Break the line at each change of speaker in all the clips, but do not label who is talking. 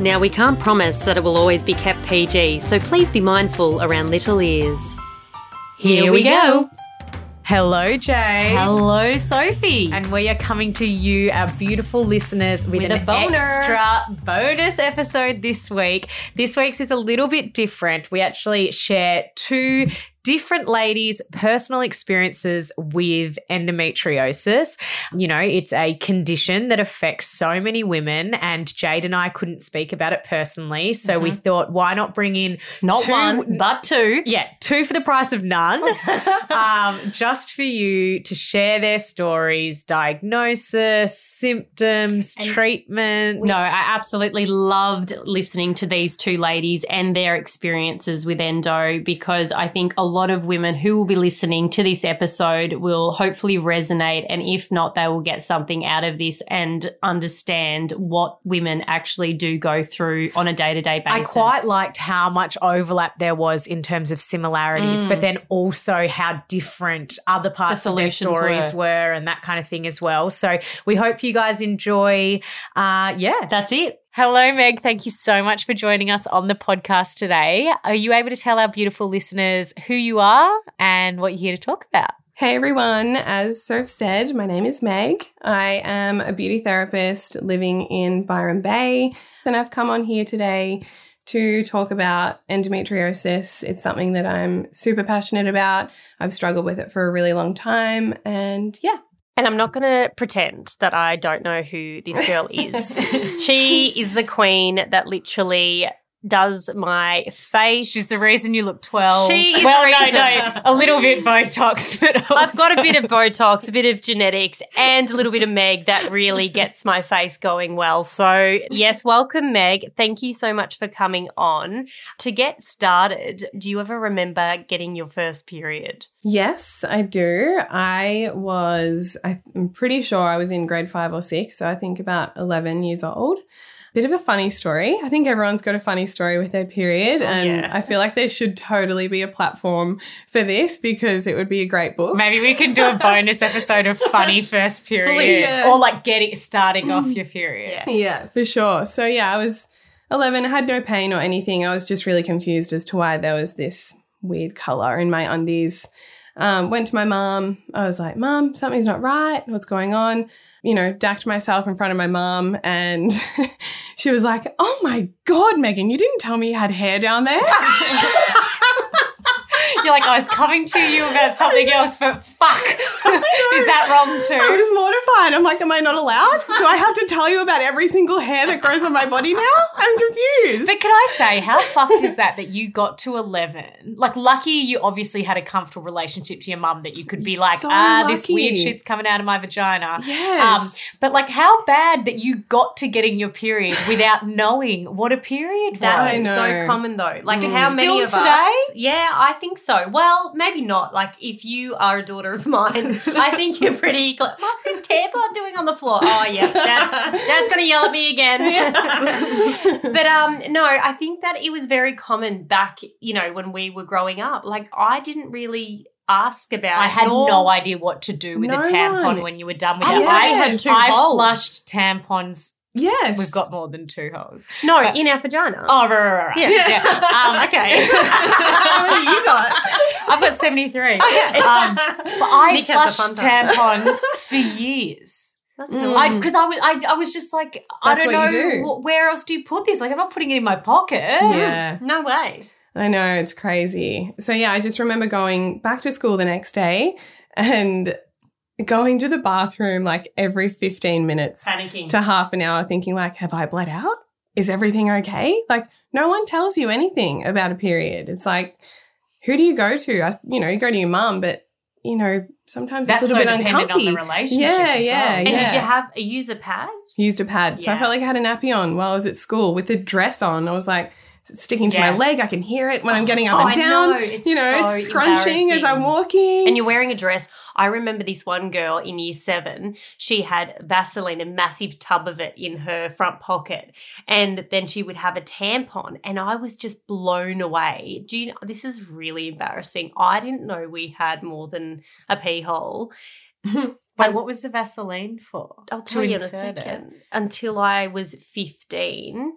Now, we can't promise that it will always be kept PG, so please be mindful around little ears.
Here we go. Hello, Jay.
Hello, Sophie.
And we are coming to you, our beautiful listeners, with,
With
an
a
extra bonus episode this week. This week's is a little bit different. We actually share two different ladies' personal experiences with endometriosis. You know, it's a condition that affects so many women, and Jade and I couldn't speak about it personally. So we thought, why not bring in
Not
two-
one, but two.
yeah, two for the price of none. um, just for you to share their stories, diagnosis, symptoms, treatment.
No, I absolutely loved listening to these two ladies and their experiences with endo because I think a lot of women who will be listening to this episode will hopefully resonate. And if not, they will get something out of this and understand what women actually do go through on a day to day basis.
I quite liked how much overlap there was in terms of similarities,
Mm.
but then also how different other parts of their stories were. and that kind of thing as well. So we hope you guys enjoy. Uh, yeah,
That's it.
Hello, Meg. Thank you so much for joining us on the podcast today. Are you able to tell our beautiful listeners who you are and what you're here to talk about?
Hey everyone, as Soph said, my name is Meg. I am a beauty therapist living in Byron Bay, and I've come on here today to talk about endometriosis. It's something that I'm super passionate about. I've struggled with it for a really long time, and yeah.
And I'm not going to pretend that I don't know who this girl is. she is the queen that literally does my face.
She's the reason you look 12.
She is
well,
the
no,
reason.
no, a little bit Botox, but
I've got a bit of Botox, a bit of genetics, and a little bit of Meg that really gets my face going well. So, yes, welcome, Meg. Thank you so much for coming on. To get started, do you ever remember getting your first period?
Yes, I do. I was, I'm pretty sure I was in grade five or six, so I think about 11 years old. Bit of a funny story. I think everyone's got a funny story with their period, and
yeah.
I feel like there should totally be a platform for this because it would be a great book.
Maybe we can do a bonus episode of funny first period,
Yeah.
or like get it starting off your period.
Yeah, for sure. So yeah, I was 11, I had no pain or anything. I was just really confused as to why there was this weird color in my undies. Um, went to my mom. I was like, Mom, something's not right. What's going on? You know, dacked myself in front of my mom, and she was like, Oh my God, Megan, you didn't tell me you had hair down there.
You're like, I was coming to you about something else, but fuck, is that wrong too?
I was mortified. I'm like, Am I not allowed? Do I have to tell you about every single hair that grows on my body now? I'm confused.
But can I say, how fucked is that that you got to 11? Like, lucky you obviously had a comfortable relationship to your mum that you could be like,
So
ah, this weird shit's coming out of my vagina.
Yes.
Um, but like, how bad that you got to getting your period without knowing what a period was?
That
I
is
know.
so common though. Like
Mm.
how many
Still
of
today?
us? Yeah, I think so. Well, maybe not. Like if you are a daughter of mine, I think you're pretty. Cl- What's this tampon doing on the floor? Oh yeah, Dad, Dad's gonna yell at me again. but um, no, I think that it was very common back. You know, when we were growing up. Like I didn't really ask about.
I had
nor-
no idea what to do with
No
a tampon
one.
when you were done with
I
it.
only
I
had two
I
holes.
flushed tampons.
Yes.
We've got more than two holes.
No, in our vagina.
Oh, right, right, right.
Yeah.
yeah. Um,
okay.
How many you got?
I've got 73. Um, but I
Nick has a
flushed
fun time.
tampons for years.
That's
Mm.
I because I was I, I was just like I don't know
do.
wh- where else do you put this? Like I'm not putting it in my pocket.
Yeah.
no way.
I know, it's crazy. So, yeah, I just remember going back to school the next day and going to the bathroom like every 15 minutes
Panicking.
to half an hour, thinking, like, have I bled out? Is everything okay? Like, no one tells you anything about a period. It's like, who do you go to? I, you know, you go to your mum, but, you know, sometimes
That's
it's a
so
little bit
dependent
uncomfy.
on the relationship.
Yeah,
as
yeah,
well.
And did you have a user pad?
Used a pad. So I felt like I had a nappy on while I was at school with a dress on. I was like, sticking to
Yeah.
my leg. I can hear it when I'm getting up
Oh,
and down.
know.
You know,
so
it's scrunching as I'm walking.
and you're wearing a dress. I remember this one girl in year seven. She had Vaseline, a massive tub of it in her front pocket, and then she would have a tampon. And I was just blown away. Do you know? This is really embarrassing. I didn't know we had more than a pee hole.
Wait, what was the Vaseline for?
I'll
To
tell you in a
insert it.
second. Until I was 15,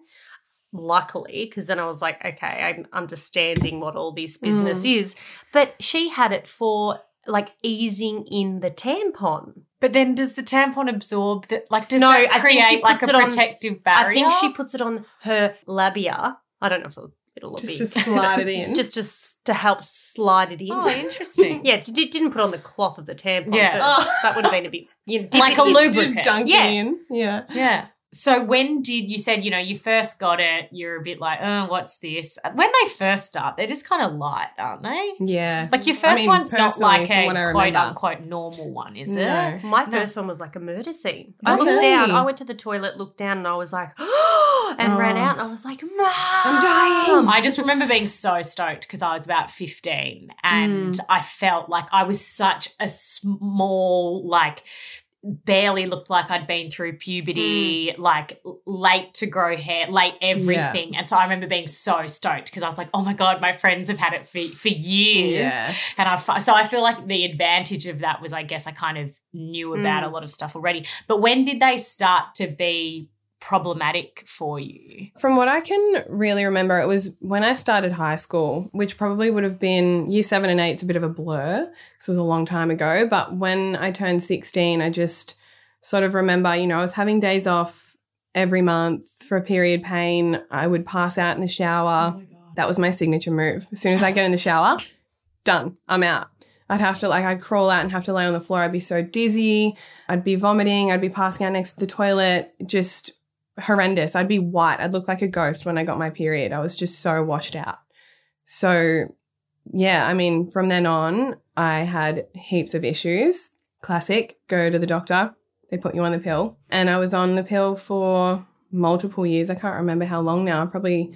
luckily, because then I was like, okay, I'm understanding what all this business
Mm.
is. But she had it for like easing in the tampon.
But then does the tampon absorb that? Like, does
No,
that
I think she
create like a
puts it on-
protective barrier?
I think she puts it on her labia. I don't know if it'll, it'll
just
be
to slide it in.
just just to help slide it in.
Oh, interesting.
yeah, d- didn't put on the cloth of the tampon.
Yeah.
first. that would have been a bit you know,
Like a
difficult.
lubricant.
Just dunk
Yeah.
it in. Yeah.
Yeah. So when did you said you know you first got it? You're a bit like, oh, what's this? When they first start, they're just kind of light, aren't they?
Yeah.
Like your
I
first
mean,
one's not like a
what
quote
remember.
unquote normal one, is
No.
it?
My
No.
first one was like a murder scene. I looked
Really?
down. I went to the toilet, looked down, and I was like, and ran
Oh.
out. And I was like, Mom,
I'm dying.
I just remember being so stoked because I was about 15 and
Mm.
I felt like I was such a small, like, barely looked like I'd been through puberty, like late to grow hair, late everything. And so I remember being so stoked because I was like, oh my God, my friends have had it for, for years.
Yeah.
And I, so I feel like the advantage of that was, I guess, I kind of knew about
Mm.
a lot of stuff already. But when did they start to be problematic for you?
From what I can really remember, it was when I started high school, which probably would have been year seven and eight. It's a bit of a blur because it was a long time ago. But when I turned 16, I just sort of remember, you know, I was having days off every month for a period pain. I would pass out in the shower. Oh that was my signature move. As soon as I get in the shower, done. I'm out. I'd have to like I'd crawl out and have to lay on the floor. I'd be so dizzy. I'd be vomiting. I'd be passing out next to the toilet. Just horrendous. I'd be white. I'd look like a ghost when I got my period. I was just so washed out. So yeah, I mean, from then on, I had heaps of issues. Classic, go to the doctor. They put you on the pill. And I was on the pill for multiple years. I can't remember how long now, probably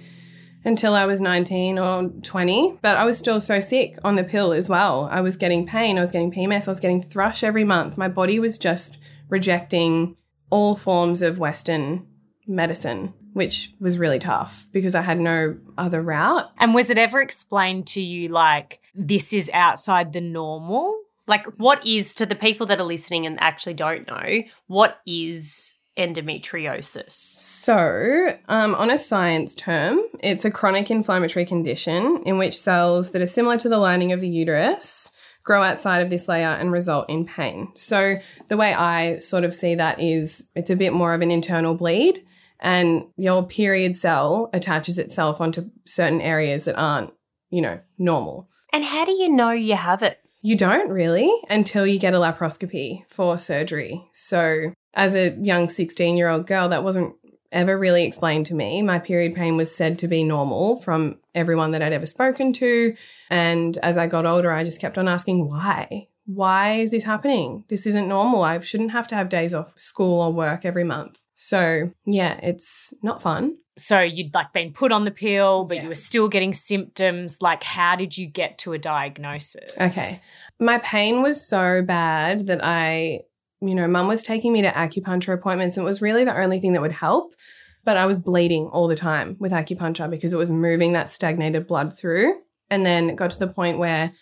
until I was 19 or 20. But I was still so sick on the pill as well. I was getting pain, I was getting PMS, I was getting thrush every month. My body was just rejecting all forms of Western medicine, which was really tough because I had no other route.
And was it ever explained to you like this is outside the normal?
Like, what is to the people that are listening and actually don't know what is endometriosis?
So, um, on a science term, it's a chronic inflammatory condition in which cells that are similar to the lining of the uterus grow outside of this layer and result in pain. So, the way I sort of see that is it's a bit more of an internal bleed, and your period cell attaches itself onto certain areas that aren't, you know, normal.
And how do you know you have it?
You don't really until you get a laparoscopy for surgery. So, as a young 16 year old girl, that wasn't ever really explained to me. My period pain was said to be normal from everyone that I'd ever spoken to. And as I got older, I just kept on asking, why? Why is this happening? This isn't normal. I shouldn't have to have days off school or work every month. So, yeah, it's not fun.
So you'd like been put on the pill, but
Yeah.
you were still getting symptoms. Like, how did you get to a diagnosis?
Okay. My pain was so bad that I, you know, mum was taking me to acupuncture appointments and it was really the only thing that would help. But I was bleeding all the time with acupuncture because it was moving that stagnated blood through. And then it got to the point where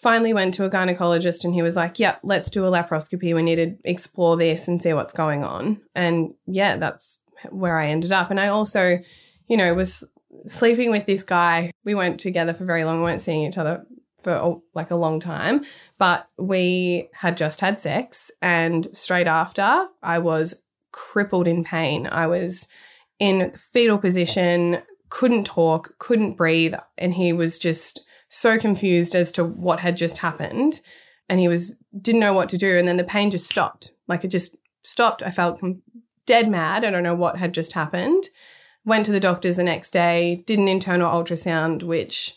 finally went to a gynecologist and he was like, Yep, let's do a laparoscopy. We need to explore this and see what's going on. And yeah, that's where I ended up. And I also, you know, was sleeping with this guy. We weren't together for very long. We weren't seeing each other for like a long time, but we had just had sex. And straight after, I was crippled in pain. I was in fetal position, couldn't talk, couldn't breathe. And he was just so confused as to what had just happened. And he was, didn't know what to do. And then the pain just stopped. Like it just stopped. I felt dead mad. I don't know what had just happened. Went to the doctors the next day, did an internal ultrasound, which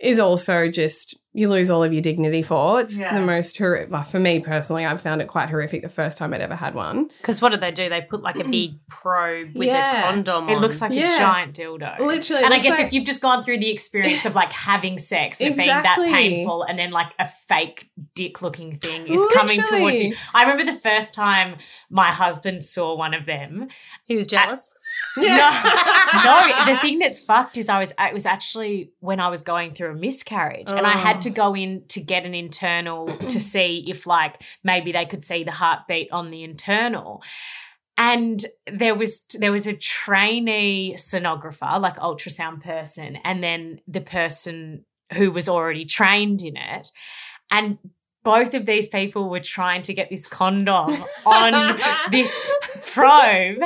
is also just you lose all of your dignity for. It's
Yeah.
the most horrific. Well, for me personally, I've found it quite horrific the first time I'd ever had one.
Because what do they do? They put like a big probe with
Yeah.
a condom
It
on.
looks like
Yeah.
a giant dildo.
Literally,
And I guess
like-
if you've just gone through the experience of like having sex and being that painful and then like a fake dick looking thing is coming towards you. I remember the first time my husband saw one of them.
he was jealous.
No, no, the thing that's fucked is I was it was actually when I was going through a miscarriage and I had to oh. go in to get an internal to see if like maybe they could see the heartbeat on the internal. And there was there was a trainee sonographer, like ultrasound person, and then the person who was already trained in it. And both of these people were trying to get this condom on this probe.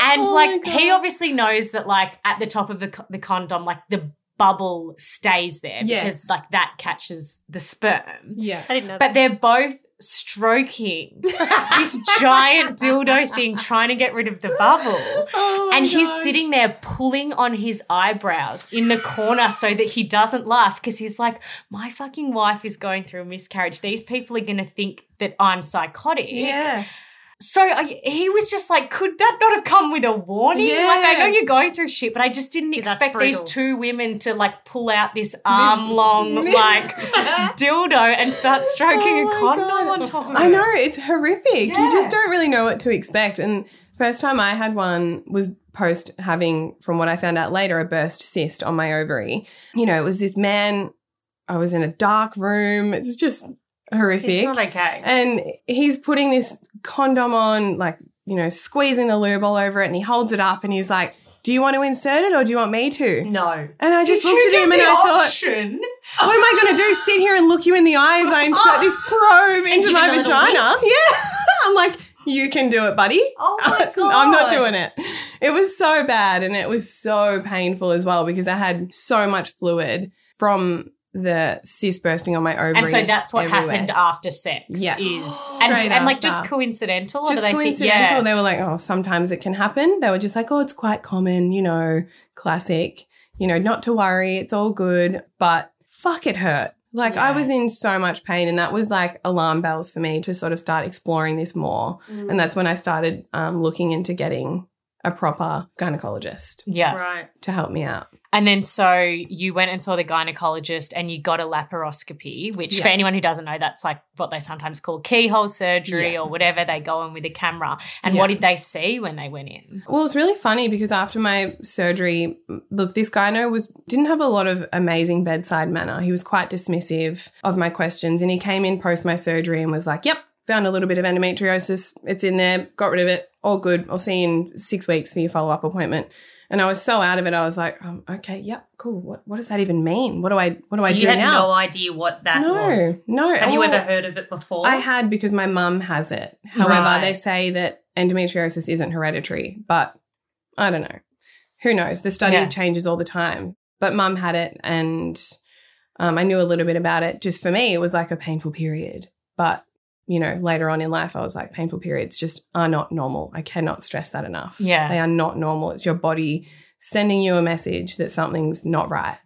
And
Oh
like he obviously knows that like at the top of the, the condom, like the bubble stays there because like that catches the sperm.
Yeah.
I didn't know
But they're both stroking this giant dildo thing trying to get rid of the bubble.
Oh
And he's
gosh.
sitting there pulling on his eyebrows in the corner so that he doesn't laugh because he's like, My fucking wife is going through a miscarriage. These people are going to think that I'm psychotic.
Yeah.
So I, he was just like, Could that not have come with a warning?
Yeah.
Like, I know you're going through shit, but I just didn't
Yeah,
expect these two women to like pull out this arm long, like dildo and start stroking
Oh
a condom on top of it.
I know it's horrific. You just don't really know what to expect. And first time I had one was post having, from what I found out later, a burst cyst on my ovary. You know, it was this man. I was in a dark room. It was just horrific.
it's not okay.
and he's putting this condom on, like you know, squeezing the lube all over it, and he holds it up and he's like, "Do you want to insert it or do you want me to?"
No.
And I just
Did
looked at him and I thought,
option?
what am I going to do? Sit here and look you in the eye as I insert this oh. probe into my
him a little
vagina? Yeah. I'm like, you can do it, buddy.
Oh my God.
I'm not doing it. It was so bad and it was so painful as well because I had so much fluid from the cyst bursting on my ovary.
And so that's what
everywhere.
happened after sex.
Yeah.
Is
Straight
and, and like just coincidental. or
Just
do they think-
coincidental.
yeah.
They were like, oh, sometimes it can happen. They were just like, oh, it's quite common, you know, classic, you know, not to worry, it's all good. But fuck, it hurt. Like I was in so much pain, and that was like alarm bells for me to sort of start exploring this more.
Mm.
And that's when I started um, looking into getting a proper gynecologist
yeah.
Right.
to help me out.
And then so you went and saw the gynecologist and you got a laparoscopy, which for anyone who doesn't know, that's like what they sometimes call keyhole surgery
Yeah.
or whatever. They go in with a camera. And
Yeah.
what did they see when they went in?
Well, it's really funny because after my surgery, look, this gyno was didn't have a lot of amazing bedside manner. He was quite dismissive of my questions, and he came in post my surgery and was like, "Yep, found a little bit of endometriosis. It's in there. Got rid of it. All good. I'll see you in six weeks for your follow up appointment." And I was so out of it. I was like, um, "Okay, yep, cool. What what does that even mean? What do I what do
So
I do you
had
now?"
no idea what that
no,
was.
no.
Have you ever heard of it before?
I had because my mum has it. However,
Right.
they say that endometriosis isn't hereditary, but I don't know. Who knows? The study
Yeah.
changes all the time. But mum had it and um, I knew a little bit about it. Just for me, it was like a painful period. But, you know, later on in life, I was like, painful periods just are not normal. I cannot stress that enough.
Yeah.
They are not normal. It's your body sending you a message that something's not right.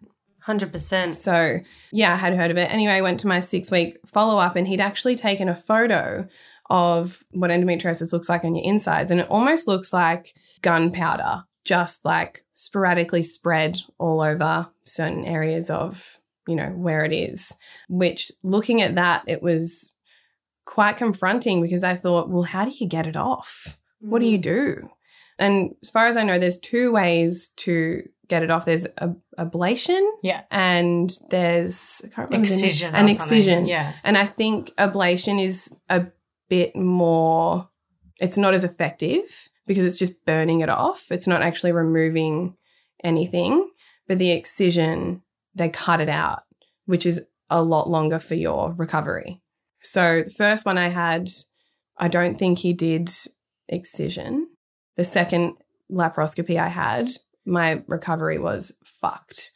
100%.
So, yeah, I had heard of it. Anyway, I went to my six week follow up, and he'd actually taken a photo of what endometriosis looks like on your insides. And it almost looks like gunpowder, just like sporadically spread all over certain areas of, you know, where it is. Which, looking at that, it was quite confronting because I thought, well, how do you get it off? What do
Mm.
you do? And as far as I know, there's two ways to get it off. There's a ablation,
Yeah.
and there's I can't remember
Excision.
an excision.
Yeah.
And I think ablation is a bit more. It's not as effective because it's just burning it off. It's not actually removing anything. But the excision, they cut it out, which is a lot longer for your recovery. So the first one I had, I don't think he did excision. The second laparoscopy I had, my recovery was fucked.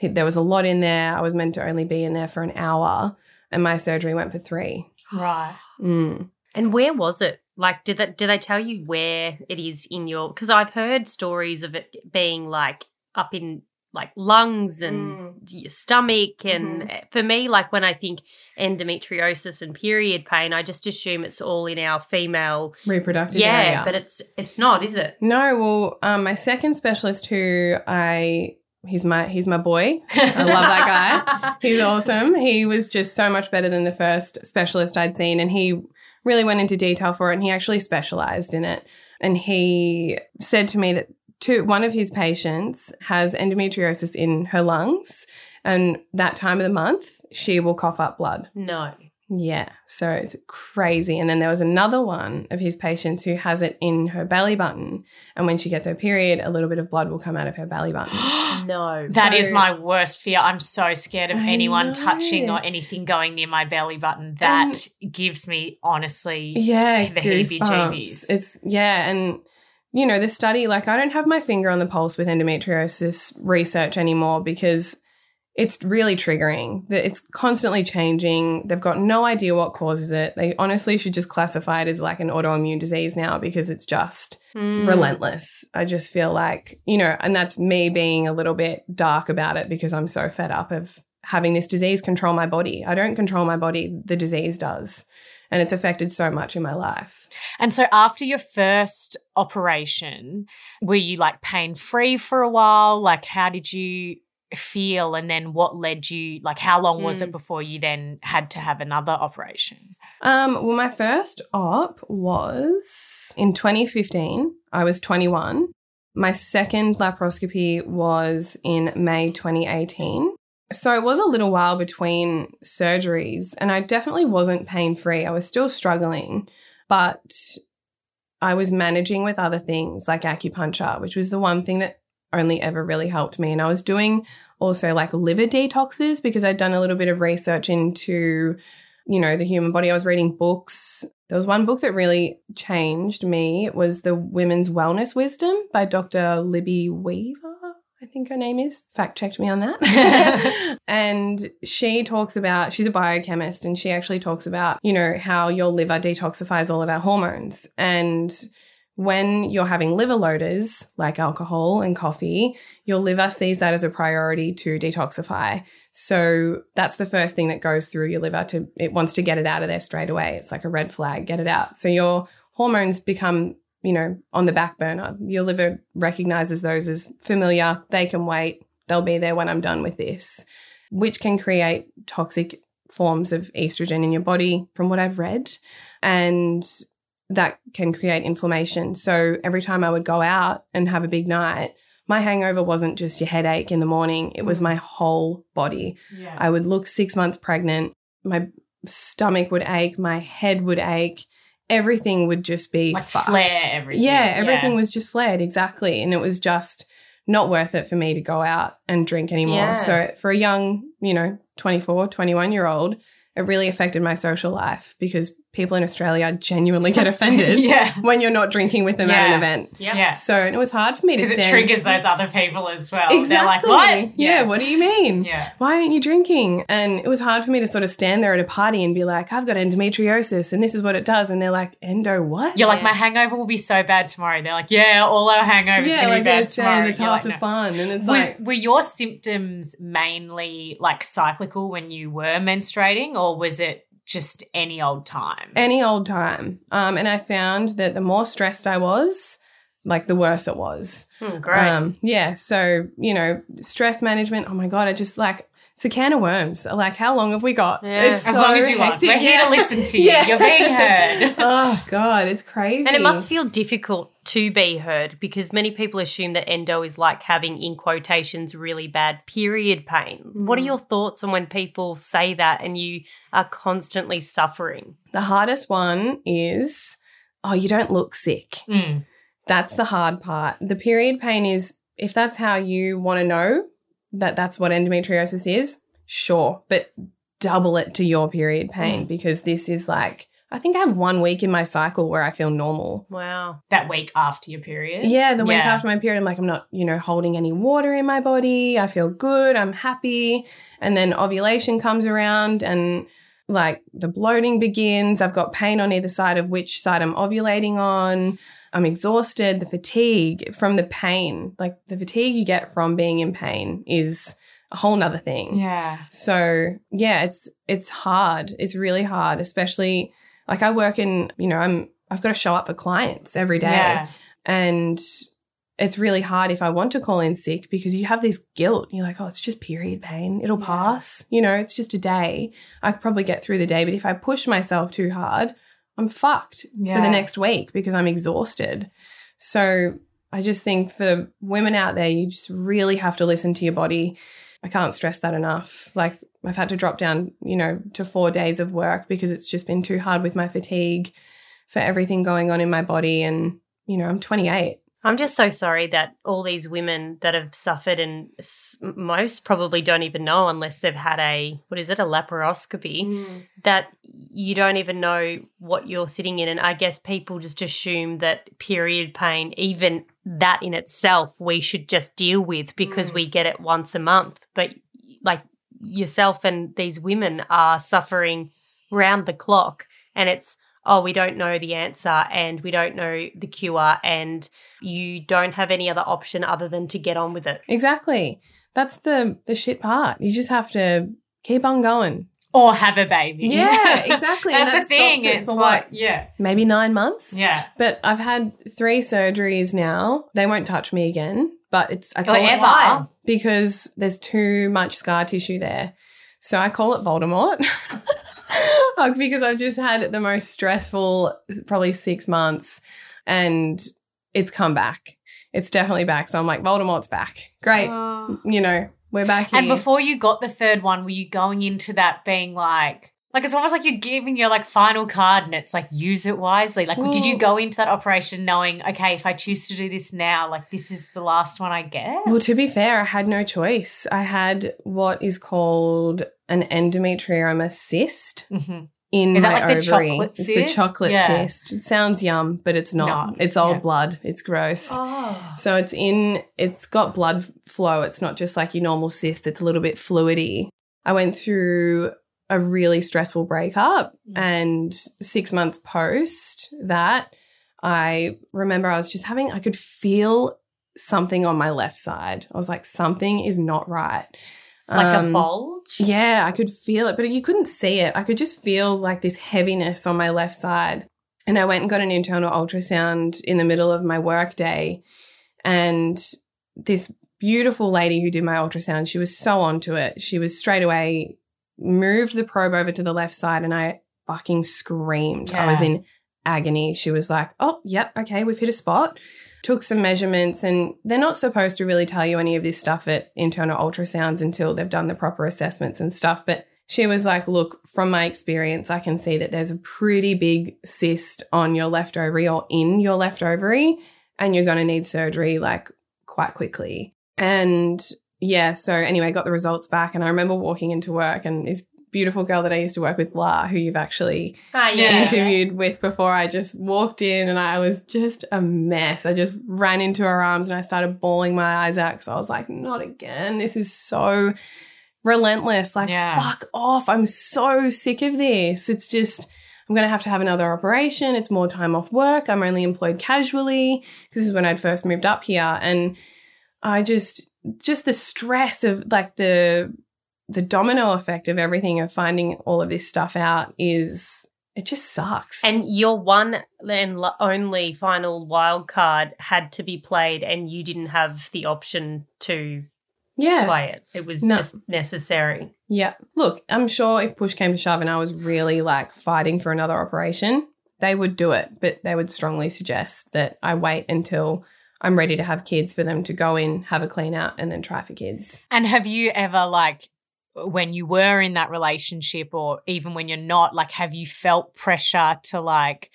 There was a lot in there. I was meant to only be in there for an hour, and my surgery went for three.
Right.
Mm.
And where was it? Like, did that? Did they tell you where it is in your? Because I've heard stories of it being like up in like lungs and
Mm.
your stomach. And for me, like when I think endometriosis and period pain, I just assume it's all in our female.
Reproductive
Yeah,
area.
but it's it's not, is it?
No, well, um, my second specialist who I he's my he's my boy. I love that guy. He's awesome. He was just so much better than the first specialist I'd seen, and he really went into detail for it. And he actually specialized in it. And he said to me that two, one of his patients has endometriosis in her lungs, and that time of the month she will cough up blood.
No.
Yeah, so it's crazy. And then there was another one of his patients who has it in her belly button. And when she gets her period, a little bit of blood will come out of her belly button.
No.
That is
So-
my worst fear. I'm so scared of
I
anyone
know.
touching or anything going near my belly button. That gives me honestly
Yeah,
the
goosebumps.
heebie-jeebies.
It's yeah, and you know the study. Like I don't have my finger on the pulse with endometriosis research anymore because it's really triggering. That It's constantly changing. They've got no idea what causes it. They honestly should just classify it as like an autoimmune disease now because it's just
Mm.
relentless. I just feel like, you know, and that's me being a little bit dark about it because I'm so fed up of having this disease control my body. I don't control my body, the disease does. And it's affected so much in my life.
And so after your first operation, were you like pain free for a while? Like how did you feel and then what led you like how long was it before you then had to have another operation?
Um, well, my first op was in 2015. I was 21. My second laparoscopy was in May 2018. So it was a little while between surgeries, and I definitely wasn't pain free. I was still struggling, but I was managing with other things like acupuncture, which was the one thing that only ever really helped me. And I was doing also like liver detoxes because I'd done a little bit of research into you know, the human body. I was reading books. There was one book that really changed me. It was The Women's Wellness Wisdom by Dr. Libby Weaver. I think her name is. Fact checked me on that. and she talks about, she's a biochemist and she actually talks about, you know, how your liver detoxifies all of our hormones. And when you're having liver loaders like alcohol and coffee, your liver sees that as a priority to detoxify. So that's the first thing that goes through your liver to it wants to get it out of there straight away. It's like a red flag, get it out. So your hormones become, you know, on the back burner. Your liver recognizes those as familiar. They can wait. They'll be there when I'm done with this, which can create toxic forms of estrogen in your body from what I've read. And that can create inflammation. So every time I would go out and have a big night, my hangover wasn't just your headache in the morning, it was my whole body.
Yeah.
I would look six months pregnant. My stomach would ache. My head would ache. Everything would just be
like
fucked.
flare everything.
Yeah, everything was just flared. Exactly. And it was just not worth it for me to go out and drink anymore.
Yeah.
So for a young, you know, 24, 21 year old, it really affected my social life because people in Australia genuinely get offended
Yeah.
when you're not drinking with them at an event.
Yep.
Yeah.
So it was hard for me to
Because it triggers those other people as well.
Exactly.
They're like, what?
Yeah. What do you mean?
Yeah.
Why aren't you drinking? And it was hard for me to sort of stand there at a party and be like, I've got endometriosis and this is what it does. And they're like, endo what?
You're like,
Yeah.
my hangover will be so bad tomorrow. They're like, yeah, all our hangovers
yeah,
going to
like
be bad tomorrow.
it's half
like,
the
no.
fun. And it's
Were,
like,
were your symptoms mainly like cyclical when you were menstruating, or was it just any old time?
any old time. Um, and I found that the more stressed I was, like the worse it was.
Hmm, great.
Um, yeah. So, you know, stress management. Oh my God, I just like, it's a can of worms. Like, how long have we got?
Yeah.
It's
as
so
long as you want.
hectic.
We're here to listen to you.
Yeah.
You're being heard.
oh God, it's crazy.
and it must feel difficult to be heard because many people assume that endo is like having, in quotations, really bad period pain. What are your thoughts on when people say that and you are constantly suffering?
The hardest one is, oh, you don't look sick.
Mm.
That's the hard part. The period pain is, if that's how you want to know that that's what endometriosis is, sure, but double it to your period pain mm. because this is like, I think I have one week in my cycle where I feel normal.
Wow.
That week after your period.
Yeah, the week
Yeah.
after my period, I'm like, I'm not, you know, holding any water in my body. I feel good. I'm happy. And then ovulation comes around and like the bloating begins. I've got pain on either side of which side I'm ovulating on. I'm exhausted, the fatigue from the pain, like the fatigue you get from being in pain is a whole nother thing.
Yeah.
So yeah, it's it's hard. It's really hard, especially like I work in, you know, I'm I've got to show up for clients every day.
Yeah.
And it's really hard if I want to call in sick because you have this guilt. You're like, oh, it's just period pain. It'll pass. You know, it's just a day. I could probably get through the day. But if I push myself too hard, I'm fucked for the next week because I'm exhausted. So I just think for women out there, you just really have to listen to your body. I can't stress that enough. Like I've had to drop down, you know, to four days of work because it's just been too hard with my fatigue for everything going on in my body. And, you know, I'm 28.
I'm just so sorry that all these women that have suffered and most probably don't even know unless they've had a what is it a laparoscopy that you don't even know what you're sitting in. And I guess people just assume that period pain even that in itself we should just deal with because
Mm.
we get it once a month. But like yourself and these women are suffering round the clock and it's oh we don't know the answer and we don't know the cure and you don't have any other option other than to get on with it
Exactly. That's the the shit part. You just have to keep on going.
Or have a baby.
Yeah, exactly. And
That's
that
the thing.
stops it
It's
for
like,
what?
yeah.
Maybe nine months.
Yeah.
But I've had three surgeries now. They won't touch me again. But it's I call
Or
it
ever.
Why? because there's too much scar tissue there. So I call it Voldemort. Because I've just had the most stressful probably six months and it's come back. It's definitely back. So I'm like, Voldemort's back. Great.
Oh.
You know, we're back here.
And before you got the third one, were you going into that being like, like it's almost like you're giving your like final card and it's like use it wisely. Like, did you go into that operation knowing, okay, if I choose to do this now, like this is the last one I get?
Well, to be fair, I had no choice. I had what is called an endometrioma cyst
Mhm.
in
Is that
my
like the
ovary.
chocolate
it's the chocolate
Yeah.
cyst. It sounds yum, but it's not.
Not,
it's old
yeah.
blood. It's gross.
Oh.
So it's in, it's got blood flow. It's not just like your normal cyst, it's a little bit fluidy. I went through a really stressful breakup,
Mm.
and six months post that, I remember I was just having, I could feel something on my left side. I was like, something is not right.
like
Um,
a bulge
yeah, I could feel it, but you couldn't see it. I could just feel like this heaviness on my left side. And I went and got an internal ultrasound in the middle of my work day. And this beautiful lady who did my ultrasound, she was so onto it. She was straight away moved the probe over to the left side and I fucking screamed. I was in agony. She was like, oh, yep, okay, we've hit a spot. Took some measurements, and they're not supposed to really tell you any of this stuff at internal ultrasounds until they've done the proper assessments and stuff. But she was like, Look, from my experience, I can see that there's a pretty big cyst on your left ovary or in your left ovary, and you're going to need surgery like quite quickly. And yeah, so anyway, got the results back, and I remember walking into work, and this beautiful girl that I used to work with, La, who you've actually
Ah,
Yeah.
interviewed with before I just walked in and I was just a mess. I just ran into her arms and I started bawling my eyes out because I was like, not again. This is so relentless. Like,
Yeah.
fuck off. I'm so sick of this. It's just, I'm going to have to have another operation. It's more time off work. I'm only employed casually. This is when I'd first moved up here. And I just, just the stress of like the, the domino effect of everything of finding all of this stuff out is it just sucks.
And your one and only final wild card had to be played, and you didn't have the option to
yeah,
play it. It was
No.
just necessary.
yeah. Look, I'm sure if push came to shove and I was really like fighting for another operation, they would do it, but they would strongly suggest that I wait until I'm ready to have kids for them to go in, have a clean out, and then try for kids.
And have you ever like when you were in that relationship or even when you're not, like have you felt pressure to like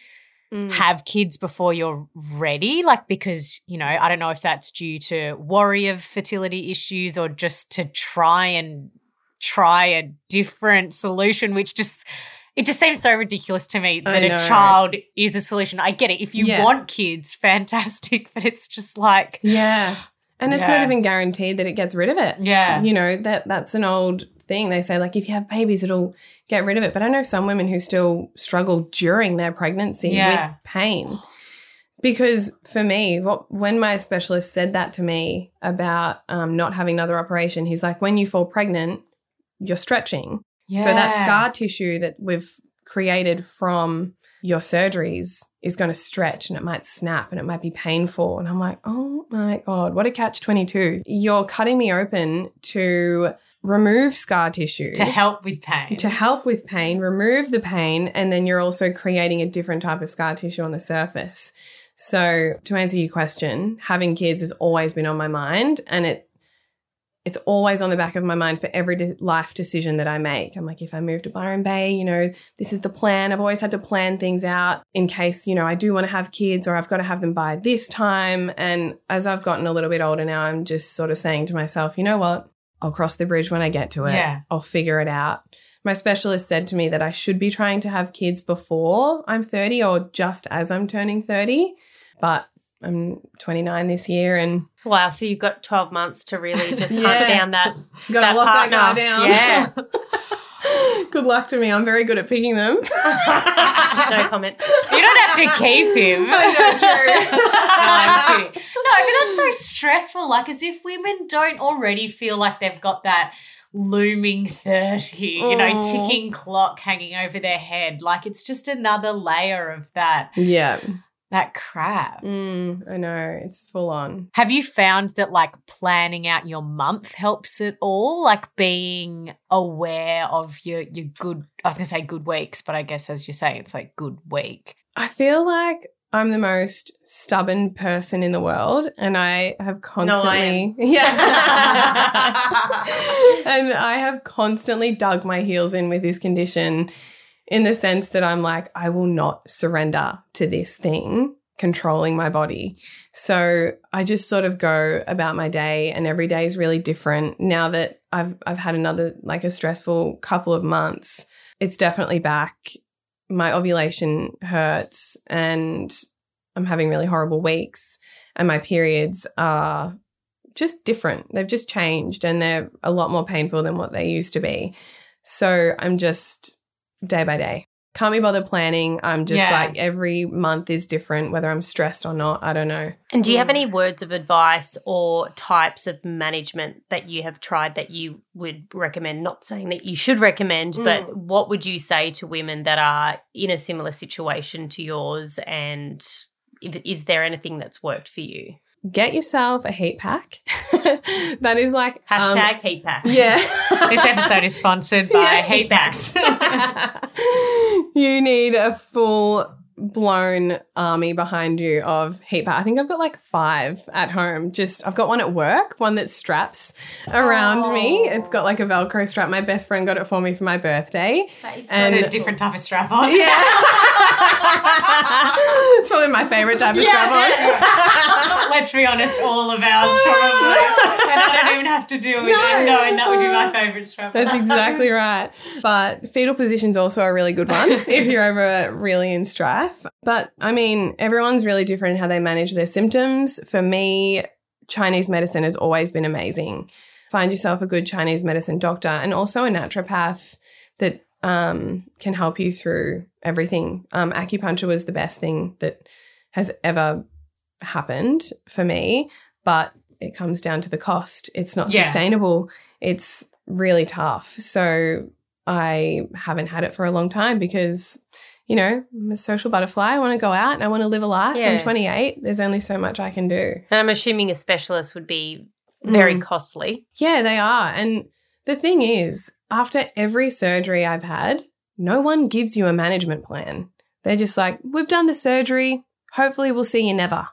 Mm.
have kids before you're ready? Like because, you know, I don't know if that's due to worry of fertility issues or just to try and try a different solution, which just it just seems so ridiculous to me that a child is a solution. I get it. If you
Yeah.
want kids, fantastic, but it's just like
Yeah. And it's not even guaranteed that it gets rid of it.
yeah.
You know, that that's an old thing. They say like if you have babies it'll get rid of it. But I know some women who still struggle during their pregnancy
Yeah.
with pain. Because for me, what, when my specialist said that to me about um, not having another operation, he's like, when you fall pregnant, you're stretching. So that scar tissue that we've created from your surgeries is going to stretch and it might snap and it might be painful. And I'm like, oh my God, what a catch 22. You're cutting me open to remove scar tissue
to help with pain.
to help with pain, remove the pain, and then you're also creating a different type of scar tissue on the surface. So, to answer your question, having kids has always been on my mind, and it it's always on the back of my mind for every de- life decision that I make. I'm like, if I move to Byron Bay, you know, this is the plan. I've always had to plan things out in case, you know, I do want to have kids or I've got to have them by this time. And as I've gotten a little bit older now, I'm just sort of saying to myself, you know what? I'll cross the bridge when I get to it.
Yeah.
I'll figure it out. My specialist said to me that I should be trying to have kids before I'm 30 or just as I'm turning 30. But I'm 29 this year and
Wow, so you've got 12 months to really just
Yeah.
hunt down that, that
lock
partner.
that guy down.
Yeah.
Good luck to me. I'm very good at picking them.
no comment.
You don't have to keep him.
I know, true.
no, I'm kidding. No, but that's so stressful. Like, as if women don't already feel like they've got that looming 30, you know, ticking clock hanging over their head. Like, it's just another layer of that,
yeah.
That crap.
Mm, I know. It's full on.
Have you found that like planning out your month helps at all? Like being aware of your your good I was gonna say good weeks, but I guess as you say, it's like good week.
I feel like I'm the most stubborn person in the world, and I have constantly, yeah, and I have constantly dug my heels in with this condition, in the sense that I'm like, I will not surrender to this thing controlling my body. So I just sort of go about my day, and every day is really different. Now that I've I've had another like a stressful couple of months, it's definitely back my ovulation hurts and I'm having really horrible weeks and my periods are just different. They've just changed and they're a lot more painful than what they used to be. So I'm just day by day. Can't be bothered planning. I'm just
Yeah.
like every month is different, whether I'm stressed or not. I don't know.
And do you have mm. any words of advice or types of management that you have tried that you would recommend? Not saying that you should recommend, but mm. what would you say to women that are in a similar situation to yours? And if, is there anything that's worked for you?
Get yourself a heat pack. that is like um,
Hashtag heat pack.
yeah.
This episode is sponsored by
Yeah.
Heat Packs.
you need a full blown army behind you of heat pack. I think I've got like five at home. Just I've got one at work, one that straps around me. It's got like a Velcro strap. My best friend got it for me for my birthday.
That is
And-
a different type of strap on.
Yeah. it's probably my favorite type of strap on.
Let's be honest, all of ours oh. probably. and I don't even have to deal with
No.
it knowing that would be my favourite strap on.
That's exactly right. But fetal position's also a really good one if you're ever really in strife. But I mean, everyone's really different in how they manage their symptoms. For me, Chinese medicine has always been amazing. Find yourself a good Chinese medicine doctor and also a naturopath that um, can help you through everything. Um, acupuncture was the best thing that has ever happened for me, but it comes down to the cost. It's not
Yeah.
sustainable. It's really tough. So I haven't had it for a long time because, you know, I'm a social butterfly. I want to go out and I want to live a life.
Yeah.
I'm 28. There's only so much I can do.
And I'm assuming a specialist would be very
Mm.
costly.
Yeah, they are. And the thing is, after every surgery I've had, no one gives you a management plan. They're just like, we've done the surgery. Hopefully, we'll see you never.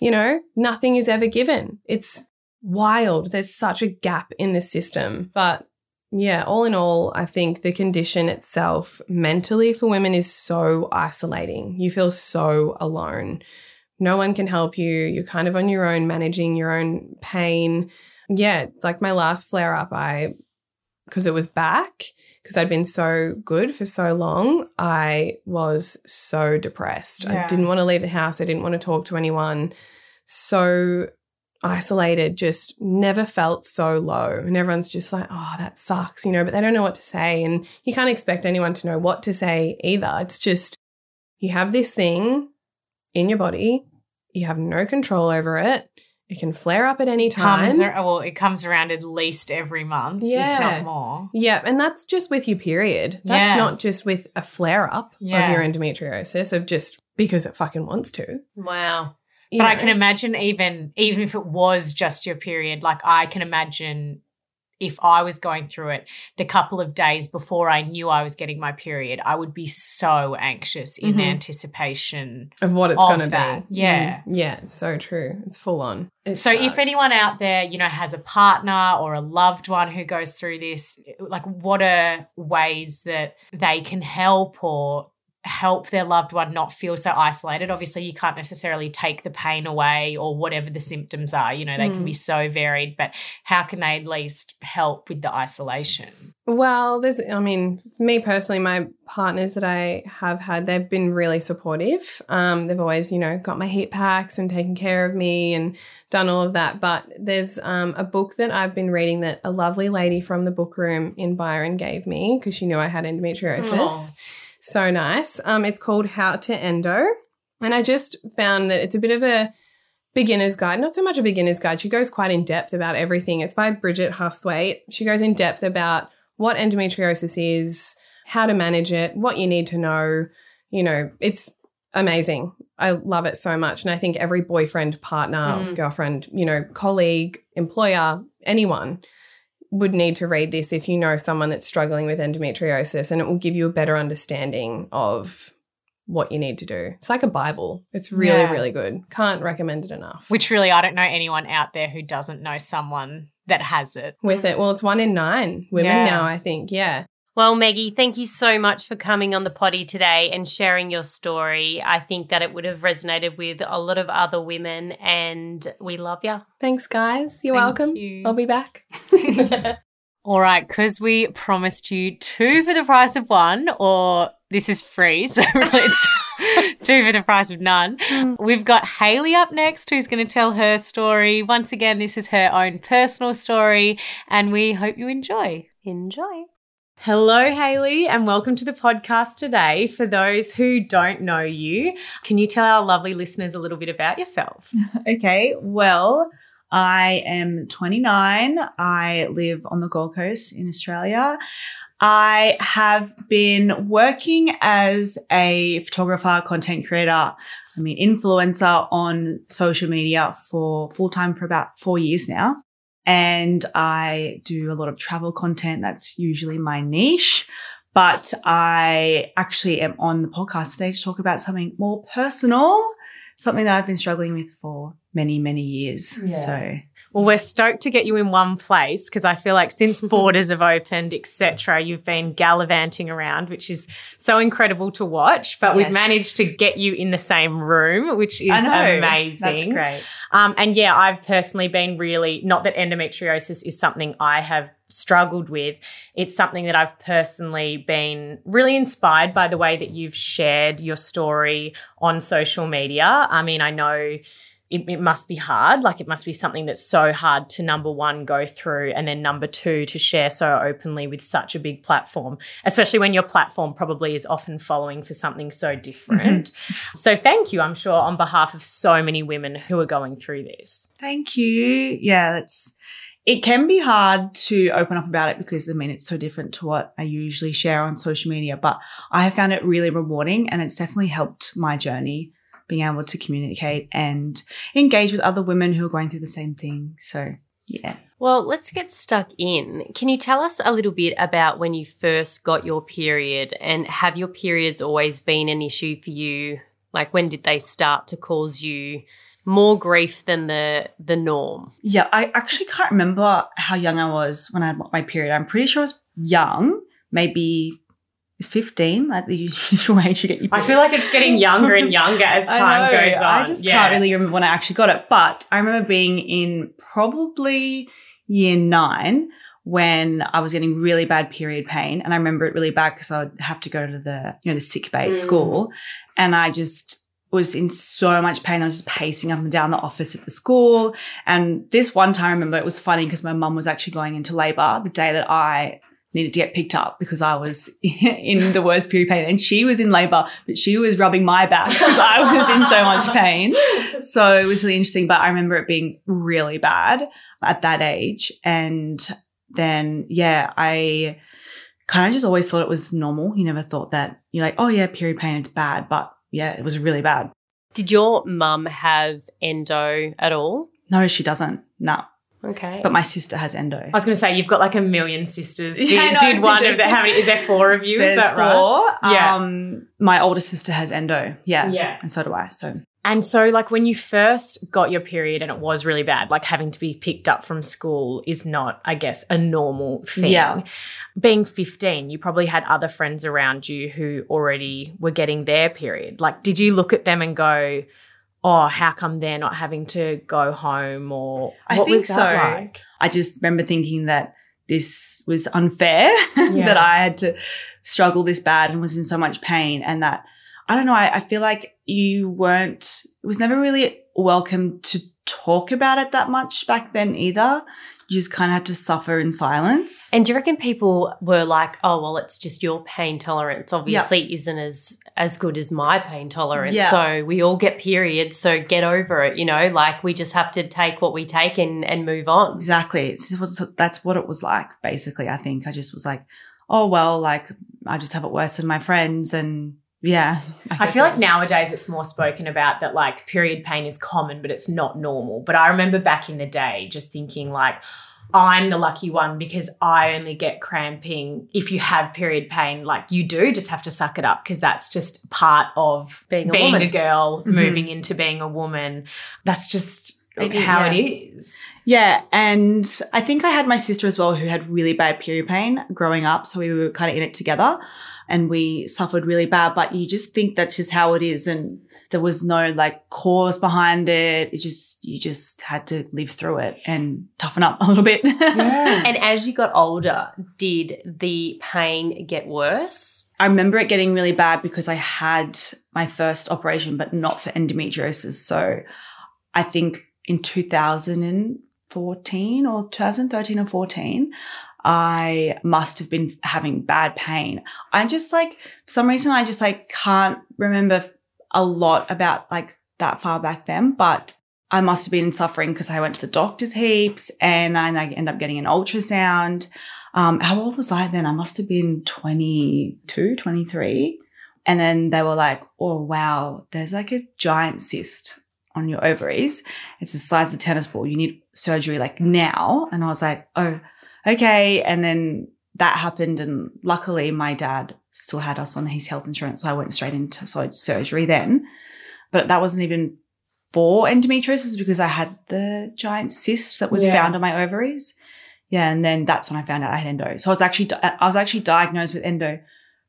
You know, nothing is ever given. It's wild. There's such a gap in the system. But yeah, all in all, I think the condition itself mentally for women is so isolating. You feel so alone. No one can help you. You're kind of on your own, managing your own pain. Yeah, like my last flare up, I, because it was back, because I'd been so good for so long, I was so depressed.
Yeah.
I didn't want to leave the house. I didn't want to talk to anyone. So isolated, just never felt so low. And everyone's just like, oh, that sucks, you know, but they don't know what to say. And you can't expect anyone to know what to say either. It's just, you have this thing, in your body. You have no control over it. It can flare up at any time.
Comes, ar- well, it comes around at least every month, if
Yeah.
not more.
Yeah, and that's just with your period. That's
Yeah.
not just with a flare up
Yeah.
of your endometriosis of just because it fucking wants to.
Wow.
You
But I can imagine even even if it was just your period, like I can imagine if I was going through it the couple of days before I knew I was getting my period, I would be so anxious in
Mhm.
anticipation.
of what it's going to be.
Yeah.
Mm, yeah, it's so true. It's full on. It
So if anyone out there, you know, has a partner or a loved one who goes through this, like what are ways that they can help or help their loved one not feel so isolated? Obviously, you can't necessarily take the pain away or whatever the symptoms are, you know, they can
Mm.
be so varied, but how can they at least help with the isolation?
Well, there's, I mean, me personally, my partners that I have had, they've been really supportive. Um, they've always, you know, got my heat packs and taken care of me and done all of that. But there's um, a book that I've been reading that a lovely lady from the book room in Byron gave me because she knew I had endometriosis.
Aw.
So nice. Um, it's called How to Endo. And I just found that it's a bit of a beginner's guide, not so much a beginner's guide. She goes quite in depth about everything. It's by Bridget Hustwaite. She goes in depth about what endometriosis is, how to manage it, what you need to know. You know, it's amazing. I love it so much. And I think every boyfriend, partner,
Mm.
girlfriend, you know, colleague, employer, anyone would need to read this if you know someone that's struggling with endometriosis and it will give you a better understanding of what you need to do. It's like a Bible. It's really,
Yeah.
really good. Can't recommend it enough.
Which really, I don't know anyone out there who doesn't know someone that has it.
with it. Well, it's one in nine women
Yeah.
now, I think. Yeah.
Well, Maggie, thank you so much for coming on the potty today and sharing your story. I think that it would have resonated with a lot of other women, and we love you.
Thanks, guys. You're
Thank
welcome.
you.
I'll be back.
All right, because we promised you two for the price of one, or this is free, so it's two for the price of none. Mm. We've got Haley up next, who's going to tell her story. Once again, this is her own personal story, and we hope you enjoy.
Enjoy.
Hello, Haley, and welcome to the podcast today. For those who don't know you, can you tell our lovely listeners a little bit about yourself?
Okay, well, I am 29. I live on the Gold Coast in Australia. I have been working as a photographer, content creator, I mean, influencer on social media for full time for about four years now. And I do a lot of travel content. That's usually my niche. But I actually am on the podcast today to talk about something more personal, something that I've been struggling with for many, many years.
Yeah.
So
Well, we're stoked to get you in one place because I feel like since borders have opened, etc., you've been gallivanting around, which is so incredible to watch. But we've managed to get you in the same room, which is
I know.
amazing.
That's great.
Um, and yeah, I've personally been really not that endometriosis is something I have struggled with. It's something that I've personally been really inspired by the way that you've shared your story on social media. I mean, I know it, it must be hard. Like, it must be something that's so hard to number one, go through, and then number two, to share so openly with such a big platform, especially when your platform probably is often following for something so different. Mm-hmm. So, thank you, I'm sure, on behalf of so many women who are going through this.
Thank you. Yeah, that's it can be hard to open up about it because I mean it's so different to what I usually share on social media, but I have found it really rewarding and it's definitely helped my journey being able to communicate and engage with other women who are going through the same thing. So, yeah.
Well, let's get stuck in. Can you tell us a little bit about when you first got your period and have your periods always been an issue for you? Like when did they start to cause you more grief than the the norm?
Yeah, I actually can't remember how young I was when I had my period. I'm pretty sure I was young, maybe it's 15, like the usual age you get your period?
I feel like it's getting younger and younger as time
know.
goes on.
I just can't really remember when I actually got it, but I remember being in probably year nine when I was getting really bad period pain, and I remember it really bad because I would have to go to the you know the sick bay at
Mm.
school, and I just was in so much pain. I was just pacing up and down the office at the school. And this one time, I remember it was funny because my mum was actually going into labor the day that I needed to get picked up because I was in the worst period pain and she was in labor, but she was rubbing my back because I was in so much pain. So it was really interesting. But I remember it being really bad at that age. And then, yeah, I kind of just always thought it was normal. You never thought that you're like, oh, yeah, period pain, it's bad. But yeah, it was really bad.
Did your mum have endo at all?
No, she doesn't. No.
Okay.
But my sister has endo.
I was going to say you've got like a million sisters. Did,
Yeah, I know,
did one
we
of
do.
the how many? Is there four of you?
There's
is that right?
four.
Yeah.
Um, my older sister has endo. Yeah.
Yeah.
And so do I. So
And so, like, when you first got your period and it was really bad, like having to be picked up from school is not, I guess, a normal thing.
Yeah.
Being 15, you probably had other friends around you who already were getting their period. Like, did you look at them and go, oh, how come they're not having to go home? Or
I think so.
like?
I just remember thinking that this was unfair that I had to struggle this bad and was in so much pain and that I don't know, I, I feel like you weren't it was never really welcome to talk about it that much back then either. You just kind of had to suffer in silence.
And do you reckon people were like, "Oh, well, it's just your pain tolerance. Obviously, isn't as as good as my pain tolerance.
Yeah.
So we all get periods. So get over it. You know, like we just have to take what we take and and move on."
Exactly. What, that's what it was like, basically. I think I just was like, oh, well, like I just have it worse than my friends. And yeah.
I
guess
feel like nowadays it's more spoken about that like period pain is common, but it's not normal. But I remember back in the day just thinking like, I'm the lucky one because I only get cramping if you have period pain. Like you do just have to suck it up because that's just part of
Being a
being
woman.
a girl,
Mhm.
moving into being a woman. That's just
It-
how
yeah.
it is.
Yeah, and I think I had my sister as well who had really bad period pain growing up, so we were kind of in it together and we suffered really bad, but you just think that's just how it is and there was no like cause behind it. It just you just had to live through it and toughen up a little bit.
And as you got older, did the pain get worse?
I remember it getting really bad because I had my first operation, but not for endometriosis. So I think in 2014 or 2013 or 14, I must have been having bad pain. I just like, for some reason, I just like can't remember a lot about like that far back then, but I must have been suffering because I went to the doctor's heaps and I like, end up getting an ultrasound. Um, how old was I then? I must have been 22, 23. And then they were like, oh, wow, there's like a giant cyst on your ovaries. It's the size of the tennis ball. You need surgery like now. And I was like, oh, okay. And then that happened. And luckily, my dad still had us on his health insurance. So I went straight into surgery then. But that wasn't even for endometriosis because I had the giant cyst that was
Yeah.
found on my ovaries. Yeah, and then that's when I found out I had endo. So I was actually I was actually diagnosed with endo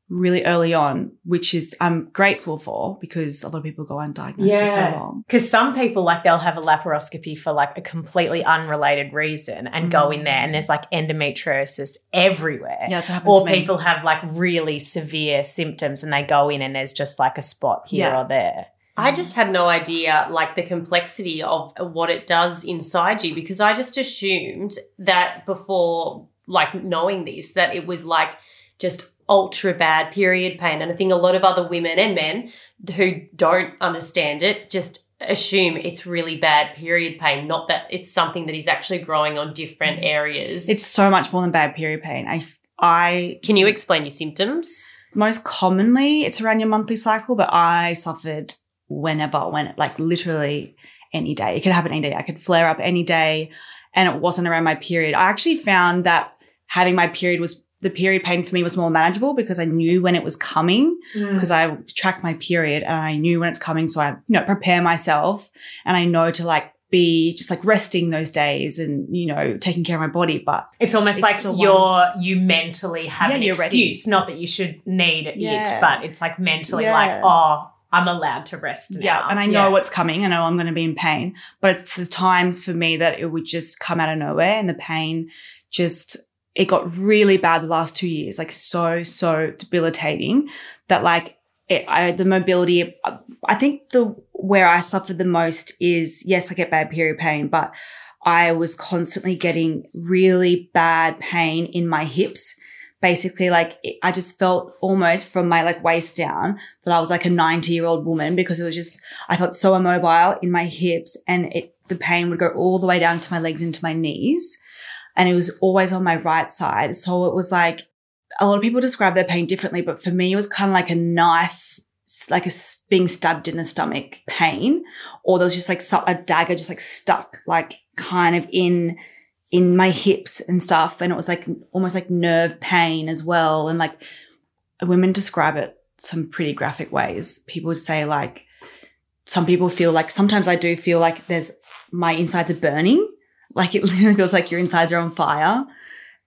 really early on, which is I'm grateful for because a lot of people go undiagnosed for so
Yeah.
long.
Because some people like they'll have a laparoscopy for like a completely unrelated reason and go in there and mm. there's like endometriosis everywhere.
Yeah, that's what happened
Or
to me.
people have like really severe symptoms and they go in and there's just like a spot here
Yeah.
or there.
I mm. just had no idea, like the complexity of what it does inside you, because I just assumed that before, like knowing this, that it was like just ultra bad period pain. And I think a lot of other women and men who don't understand it just assume it's really bad period pain, not that it's something that is actually growing on different areas.
It's so much more than bad period pain. I I
Can you explain your symptoms?
most commonly it's around your monthly cycle, but I suffered whenever, when like literally any day. It could happen any day. I could flare up any day and it wasn't around my period. I actually found that having my period was the period pain for me was more manageable because I knew when it was coming mm. because I track my period and I knew when it's coming. So I, you know, prepare myself and I know to like be just like resting those days and, you know, taking care of my body. But
It's almost
It's
like you're
ones-
you mentally have
Yeah,
an
you're ready.
excuse. Not that you should need it,
Yeah.
but it's like mentally
Yeah.
like, oh, I'm allowed to rest now.
Yeah, and I know what's coming. I know I'm going to be in pain, but it's the times for me that it would just come out of nowhere, and the pain just it got really bad the last two years, like so so debilitating that like it, I the mobility. I think the where I suffered the most is yes, I get bad period pain, but I was constantly getting really bad pain in my hips basically like I just felt almost from my like waist down that I was like a 90 year old woman because it was just, I felt so immobile in my hips and it, the pain would go all the way down to my legs into my knees. And it was always on my right side. So it was like, a lot of people describe their pain differently, but for me, it was kind of like a knife, like a being stabbed in the stomach pain, or there was just like a dagger just like stuck, like kind of in in my hips and stuff, and it was like almost like nerve pain as well. And like women describe it some pretty graphic ways. People say like some people feel like sometimes I do feel like there's my insides are burning, like it literally feels like your insides are on fire,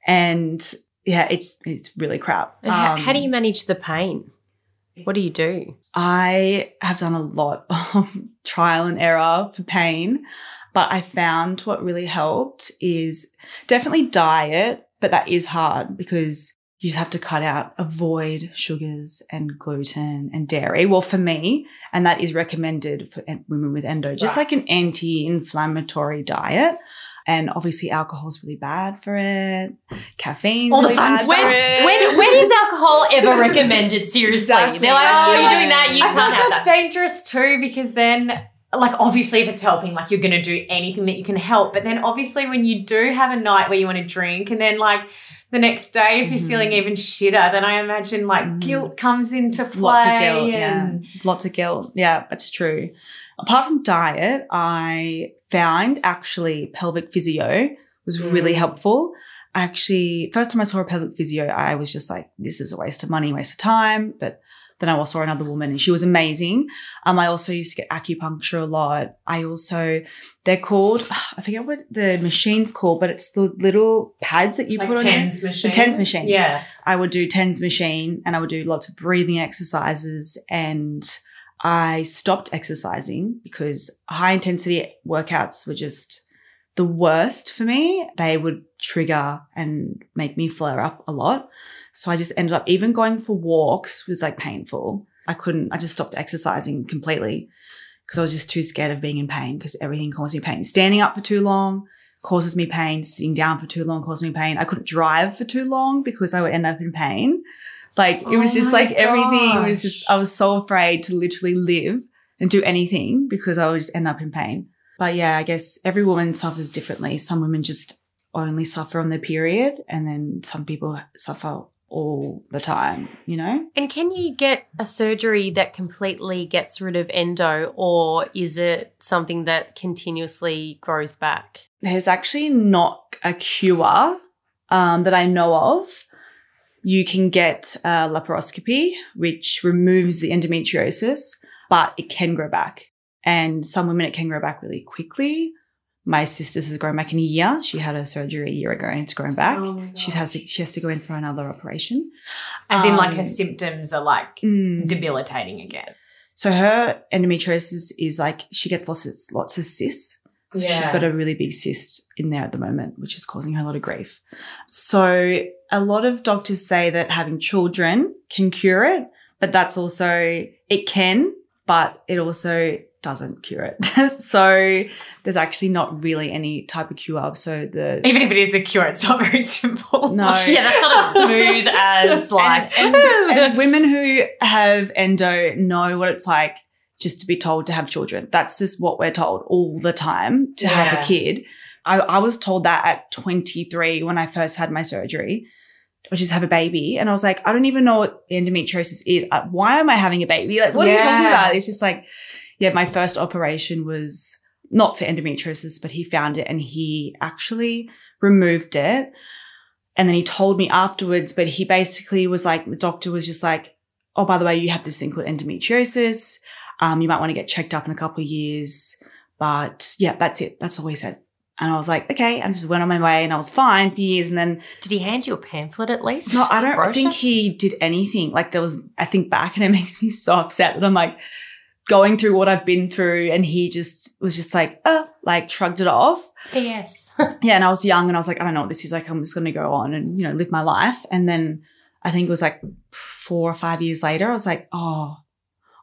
and yeah, it's it's really crap.
How,
Um,
how do you manage the pain? What do you do?
I have done a lot of trial and error for pain, but I found what really helped is definitely diet, but that is hard because you just have to cut out, avoid sugars and gluten and dairy. Well, for me, and that is recommended for women with endo, just like an anti inflammatory diet. And obviously, alcohol is really bad for it. Caffeine's
All the
really
fun
bad
stuff.
for it.
when, when is alcohol ever recommended? Seriously,
Exactly.
they're like, oh, you're doing that, you
I feel
can't
like
have
that's
that.
dangerous too because then, like, obviously, if it's helping, like, you're going to do anything that you can help. But then, obviously, when you do have a night where you want to drink, and then, like, the next day, if you're
Mhm.
feeling even shitter, then I imagine like
Mhm.
guilt comes into play.
Lots of guilt, yeah.
and
Lots of guilt. Yeah, that's true. Apart from diet, I found actually pelvic physio was really
Mm.
helpful. I actually, first time I saw a pelvic physio, I was just like, this is a waste of money, waste of time. But then I also saw another woman and she was amazing. Um, I also used to get acupuncture a lot. I also, they're called, I forget what the machine's called, but it's the little pads that you
like
put on
tens machine.
TENS machine.
Yeah.
I would do TENS machine and I would do lots of breathing exercises and I stopped exercising because high intensity workouts were just the worst for me. They would trigger and make me flare up a lot. So I just ended up even going for walks was like painful. I couldn't, I just stopped exercising completely because I was just too scared of being in pain because everything caused me pain. Standing up for too long causes me pain. Sitting down for too long causes me pain. I couldn't drive for too long because I would end up in pain. Like it was
Oh
just like everything was just, I was so afraid to literally live and do anything because I would just end up in pain. But yeah, I guess every woman suffers differently. Some women just only suffer on their period and then some people suffer all the time, you know?
And can you get a surgery that completely gets rid of endo, or is it something that continuously grows back?
there's actually not a cure um, that I know of. You can get uh, laparoscopy, which removes the endometriosis, but it can grow back. And some women, it can grow back really quickly. My sister's has grown back in a year. She had her surgery a year ago and it's grown back. she has to she has to go in for another operation.
As in, like, her
Um,
symptoms are like
Mm.
debilitating again.
So her endometriosis is like she gets lots of lots of cysts. So she's
Yeah.
got a really big cyst in there at the moment, which is causing her a lot of grief. So a lot of doctors say that having children can cure it, but that's also it can, but it also doesn't cure it. so there's actually not really any type of cure. So the
Even if it is a cure, it's not very simple.
No.
Yeah, that's not as smooth as like.
and, and- and women who have endo know what it's like just to be told to have children. That's just what we're told all the time to have a kid. I, I was told that at 23 when I first had my surgery, or just have a baby. And I was like, I don't even know what endometriosis is. Uh, Why am I having a baby? Like, what are you talking about? It's just like, yeah, my first operation was not for endometriosis, but he found it and he actually removed it. And then he told me afterwards, but he basically was like, the doctor was just like, oh, by the way, you have this thing called endometriosis. Um, you might want to get checked up in a couple of years. But yeah, that's it. That's all he said. And I was like, okay. And I just went on my way and I was fine for years. And then,
Did he hand you a pamphlet at least?
no, I don't
Brochure?
think he did anything. Like there was, I think back and it makes me so upset that I'm like going through what I've been through. And he just was just like, uh, like shrugged it off.
P.S.
yeah, and I was young and I was like, I don't know what this is like. I'm just going to go on and, you know, live my life. And then I think it was like four or five years later, I was like, oh,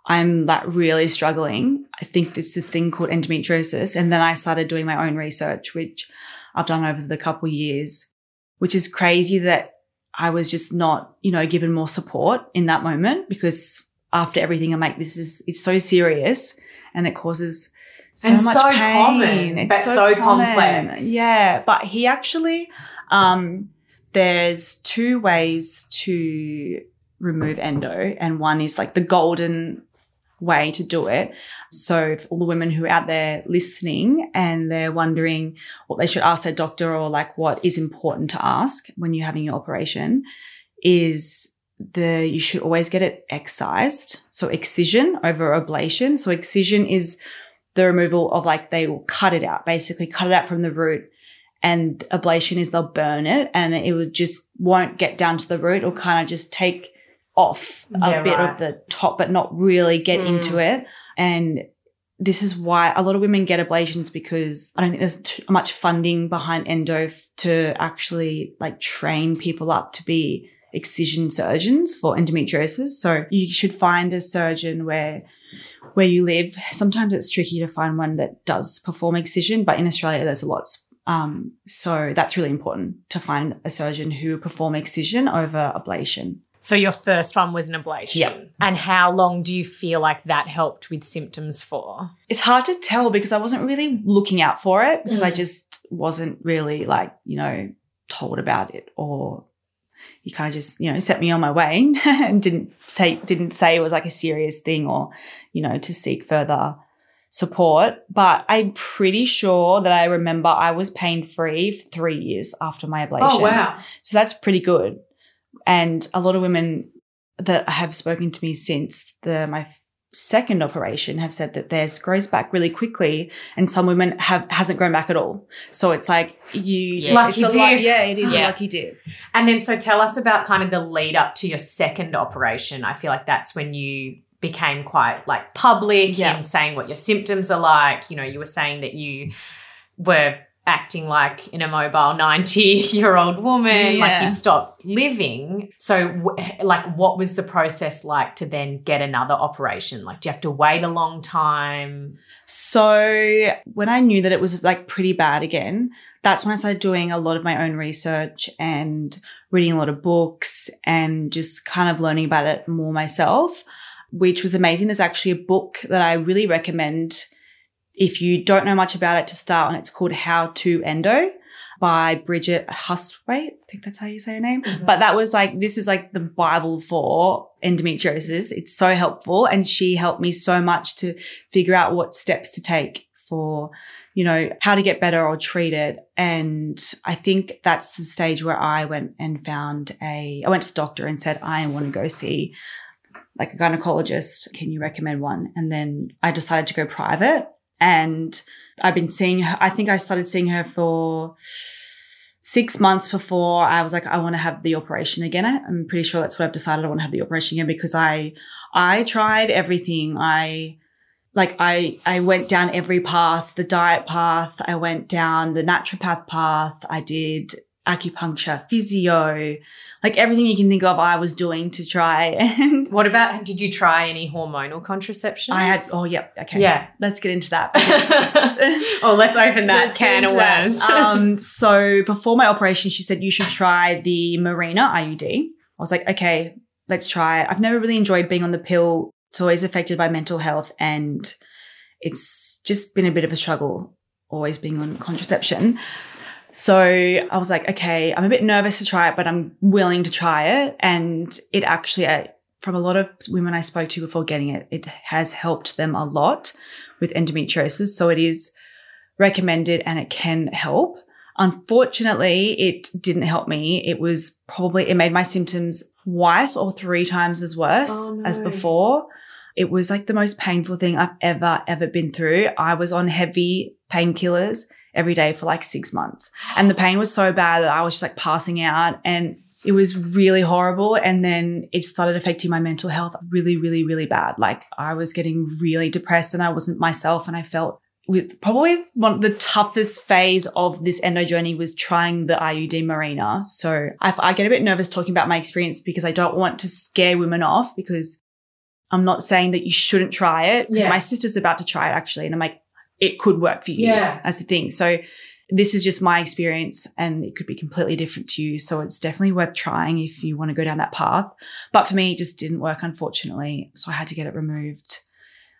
I'm like really struggling. I think there's this thing called endometriosis. And then I started doing my own research, which I've done over the couple years, which is crazy that I was just not, you know, given more support in that moment because after everything, I'm like, this is, it's so serious and it causes so
And
much
so
pain.
common,
It's
but so complex.
Yeah. But he actually, um, there's two ways to remove endo and one is like the golden way to do it. So for all the women who are out there listening and they're wondering what they should ask their doctor or like what is important to ask when you're having your operation is the you should always get it excised. So excision over ablation. So excision is the removal of like they will cut it out, basically cut it out from the root. And ablation is they'll burn it and it would just won't get down to the root. It'll kind of just take off a
Yeah,
bit
right.
of the top, but not really get
Mm.
into it. And this is why a lot of women get ablations because I don't think there's too much funding behind endo to actually like train people up to be excision surgeons for endometriosis. So you should find a surgeon where where you live. Sometimes it's tricky to find one that does perform excision, but in Australia there's a lot. Um, so that's really important to find a surgeon who perform excision over ablation.
So your first one was an ablation.
Yeah.
And how long do you feel like that helped with symptoms for?
It's hard to tell because I wasn't really looking out for it because I
Mm.
just wasn't really like, you know, told about it or you kind of just, you know, set me on my way and didn't take, didn't say it was like a serious thing or, you know, to seek further support. But I'm pretty sure that I remember I was pain free for three years after my ablation. Oh wow. So that's pretty good. And a lot of women that have spoken to me since the my second operation have said that theirs grows back really quickly and some women have hasn't grown back at all. So it's like you
Yeah.
Lucky
it's a luck-
dip.
yeah, it is
Yeah.
a lucky dip.
And then so tell us about kind of the lead up to your second operation. I feel like that's when you became quite like public
Yeah.
in saying what your symptoms are like. You know, you were saying that you were acting like an immobile 90 year old woman, like you stopped living. So, w- like, what was the process like to then get another operation? Like, do you have to wait a long time?
So when I knew that it was like pretty bad again, that's when I started doing a lot of my own research and reading a lot of books and just kind of learning about it more myself, which was amazing. There's actually a book that I really recommend if you don't know much about it to start on. It's called How to Endo by Bridget Hustwaite. I think that's how you say her name. Mm-hmm. But that was like, this is like the Bible for endometriosis. It's so helpful. And she helped me so much to figure out what steps to take for, you know, how to get better or treat it. And I think that's the stage where I went and found a, I went to the doctor and said, I want to go see like a gynecologist. Can you recommend one? And then I decided to go private and I've been seeing her. I think I started seeing her for six months before I was like, I want to have the operation again. I'm pretty sure that's what I've decided. I want to have the operation again because I, I tried everything. I, like I, I went down every path, the diet path. I went down the naturopath path. I did acupuncture, physio, like everything you can think of. I was doing to try. And
What about, did you try any hormonal contraception?
I had, oh, yep. Okay.
Yeah.
Let's get into that.
oh, let's open that
Let's
can of worms.
um, so before my operation, she said you should try the Mirena IUD. I was like, okay, let's try it. I've never really enjoyed being on the pill. It's always affected by mental health, and it's just been a bit of a struggle always being on contraception. So I was like, okay, I'm a bit nervous to try it, but I'm willing to try it. And it actually, I, from a lot of women I spoke to before getting it, it has helped them a lot with endometriosis. So it is recommended and it can help. Unfortunately, it didn't help me. It was probably, it made my symptoms twice or three times as worse
Oh,
as before. It was like the most painful thing I've ever, ever been through. I was on heavy painkillers every day for like six months. And the pain was so bad that I was just like passing out and it was really horrible. And then it started affecting my mental health really, really, really bad. Like I was getting really depressed and I wasn't myself and I felt with probably one of the toughest phase of this endo journey was trying the IUD Mirena. So I, I get a bit nervous talking about my experience because I don't want to scare women off because I'm not saying that you shouldn't try it because
Yeah.
my sister's about to try it actually. And I'm like, it could work for you
Yeah.
as a thing. So this is just my experience and it could be completely different to you. So it's definitely worth trying if you want to go down that path. But for me, it just didn't work, unfortunately. So I had to get it removed.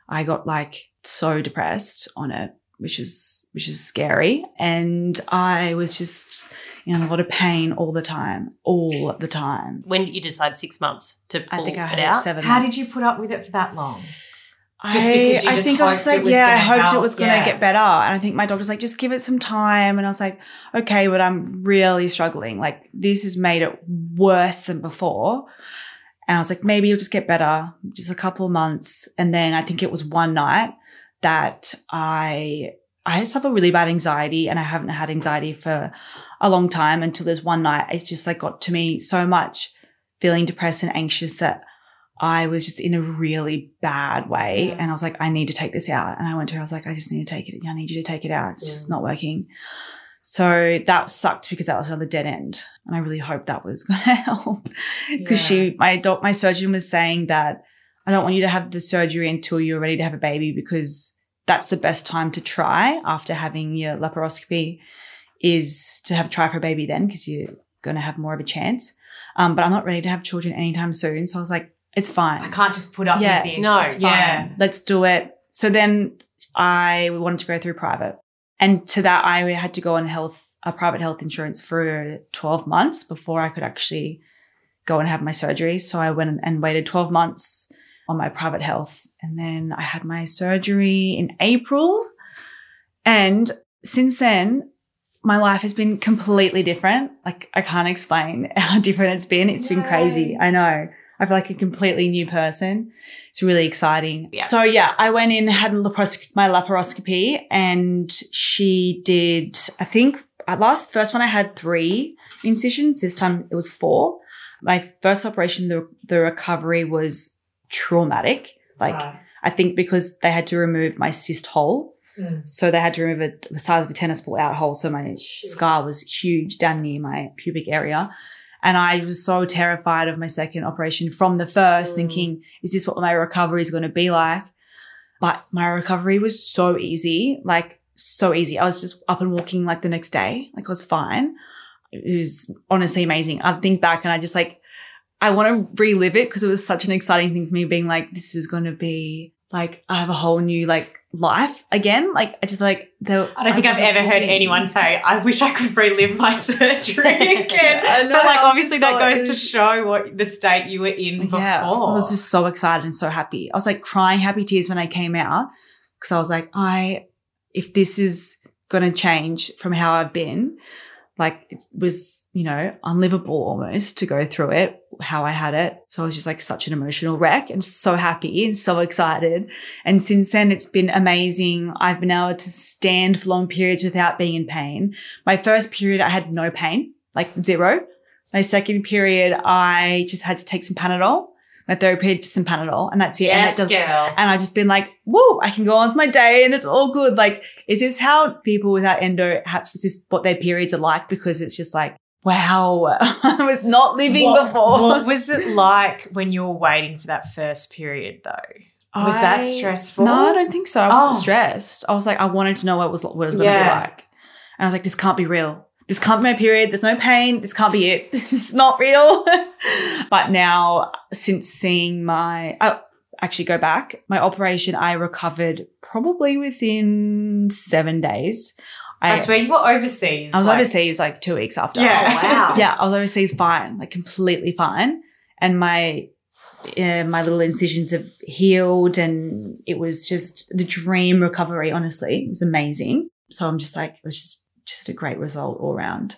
I got like so depressed on it, which is, which is scary. And I was just in a lot of pain all the time, all the time.
When did you decide six months to pull
I think I
it
had
out?
seven
How
months.
did you put up with it for that long?
I,
Just because you
I think I was just like, yeah, I hoped it was going to
yeah.
get better. And I think my doctor's like, just give it some time. And I was like, okay, but I'm really struggling. Like, this has made it worse than before. And I was like, maybe it'll just get better, just a couple of months. And then I think it was one night that I, I suffer really bad anxiety and I haven't had anxiety for a long time until there's one night. It just like got to me so much feeling depressed and anxious that I was just in a really bad way.
Yeah.
And I was like, I need to take this out. And I went to her, I was like, I just need to take it. I need you to take it out. It's just not working. So that sucked because that was another dead end. And I really hoped that was going to help. Because she, my doc, my surgeon was saying that I don't want you to have the surgery until you're ready to have a baby because that's the best time to try after having your laparoscopy is to have try for a baby then because you're going to have more of a chance. Um, but I'm not ready to have children anytime soon. So I was like, it's fine.
I can't just put up
Yeah,
with this.
no,
It's
yeah.
Let's do it. So then I wanted to go through private. And to that, I had to go on health, a private health insurance for 12 months before I could actually go and have my surgery. So I went and waited 12 months on my private health. And then I had my surgery in April. And since then, my life has been completely different. Like I can't explain how different it's been. It's been crazy. I know. I feel like a completely new person. It's really exciting.
Yeah.
So yeah, I went in, had my laparoscopy and she did, I think at last first one I had three incisions. This time it was four. My first operation, the, the recovery was traumatic. Like
Right.
I think because they had to remove my cyst whole.
Mm.
So they had to remove a, the size of a tennis ball out whole. So my scar was huge down near my pubic area. And I was so terrified of my second operation from the first,
Mm.
thinking, is this what my recovery is going to be like? But my recovery was so easy, like so easy. I was just up and walking like the next day. Like I was fine. It was honestly amazing. I think back and I just like, I want to relive it because it was such an exciting thing for me being like, this is going to be like, I have a whole new like life again. Like I just like the,
I don't think I've ever heard anyone say, I wish I could relive my surgery again.
Know,
but like obviously
just
that
so-
goes to show what the state you were in before.
Yeah, I was just so excited and so happy. I was like crying happy tears when I came out because I was like, I, if this is going to change from how I've been, like it was, you know, unlivable almost to go through it, how I had it. So I was just like such an emotional wreck and so happy and so excited. And since then, it's been amazing. I've been able to stand for long periods without being in pain. My first period, I had no pain, like zero. My second period, I just had to take some Panadol. My third period, just some Panadol, and that's it. and
yes,
that does,
girl.
and I've just been like, whoa, I can go on with my day and it's all good. Like, is this how people without endo have, is this what their periods are like? Because it's just like, wow, I was not living
what,
before.
What was it like when you were waiting for that first period though? Was that stressful?
No, I don't think so. I wasn't
Oh.
stressed. I was like, I wanted to know what it was what it was going to
Yeah.
be like, and I was like, this can't be real. This can't be my period. There's no pain. This can't be it. This is not real. but now, since seeing my, I actually go back, my operation, I recovered probably within seven days.
I swear you were overseas.
I was
like-
overseas like two weeks after.
Yeah. Oh, wow.
yeah, I was overseas fine, like completely fine, and my uh, my little incisions have healed, and it was just the dream recovery. Honestly, it was amazing. So I'm just like, it was just just a great result all around.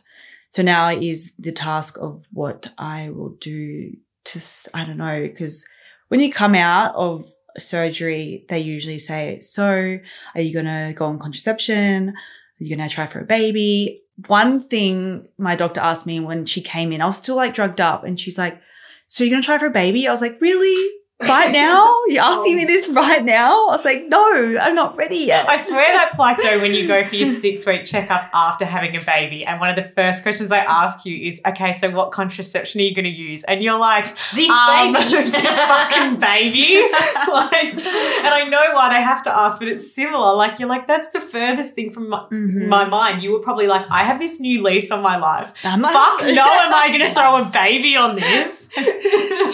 So now is the task of what I will do to I don't know because when you come out of surgery, they usually say, "So, are you going to go on contraception? You going to try for a baby?" One thing my doctor asked me when she came in, I was still like drugged up, and she's like, "So you're going to try for a baby?" I was like, "Really?" Right now? You're asking me this right now? I was like, no, I'm not ready yet.
I swear that's like though when you go for your six week checkup after having a baby, and one of the first questions they ask you is, "Okay, so what contraception are you going to use?" And you're like,
This
um,
baby.
this fucking baby." like, and I know why they have to ask, but it's similar. Like you're like, that's the furthest thing from my,
Mhm.
my mind. You were probably like, I have this new lease on my life.
Am I?
Fuck no, am I going to throw a baby on this?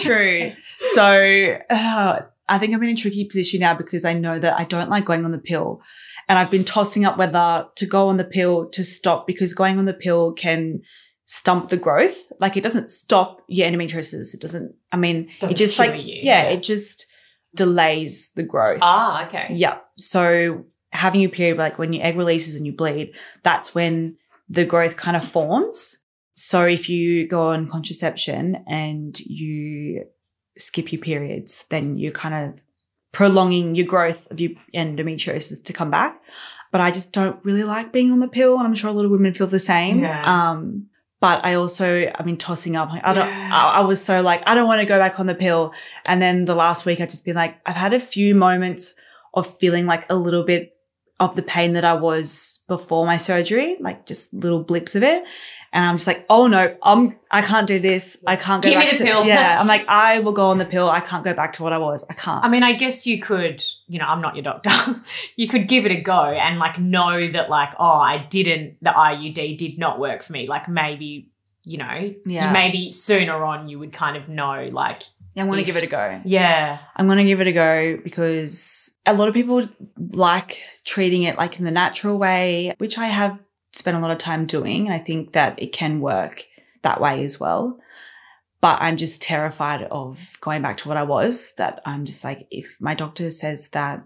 True. So uh, I think I'm in a tricky position now because I know that I don't like going on the pill. And I've been tossing up whether to go on the pill to stop because going on the pill can stump the growth. Like it doesn't stop your endometriosis. It doesn't, I mean,
Doesn't
it just like,
you,
yeah,
yeah.
it just delays the growth.
Ah, okay.
Yeah. So having your period, like when your egg releases and you bleed, that's when the growth kind of forms. So if you go on contraception and you skip your periods, then you're kind of prolonging your growth of your endometriosis to come back. But I just don't really like being on the pill, and I'm sure a lot of women feel the same.
Yeah.
Um, but I also, I mean, tossing up. I don't.
Yeah.
I, I was so like, I don't want to go back on the pill. And then the last week, I've just been like, I've had a few moments of feeling like a little bit of the pain that I was before my surgery, like just little blips of it. And I'm just like, oh no, I'm, I can't do this. I can't go
Give me the
to,
pill.
Yeah. I'm like, I will go on the pill. I can't go back to what I was. I can't.
I mean, I guess you could, you know, I'm not your doctor. you could give it a go and like know that, like, oh, I didn't, the IUD did not work for me. Like, maybe, you know,
Yeah.
maybe sooner on you would kind of know, like,
I'm going to give it a go.
yeah.
I'm going to give it a go because a lot of people like treating it like in the natural way, which I have spent a lot of time doing. And I think that it can work that way as well. But I'm just terrified of going back to what I was, that I'm just like, if my doctor says that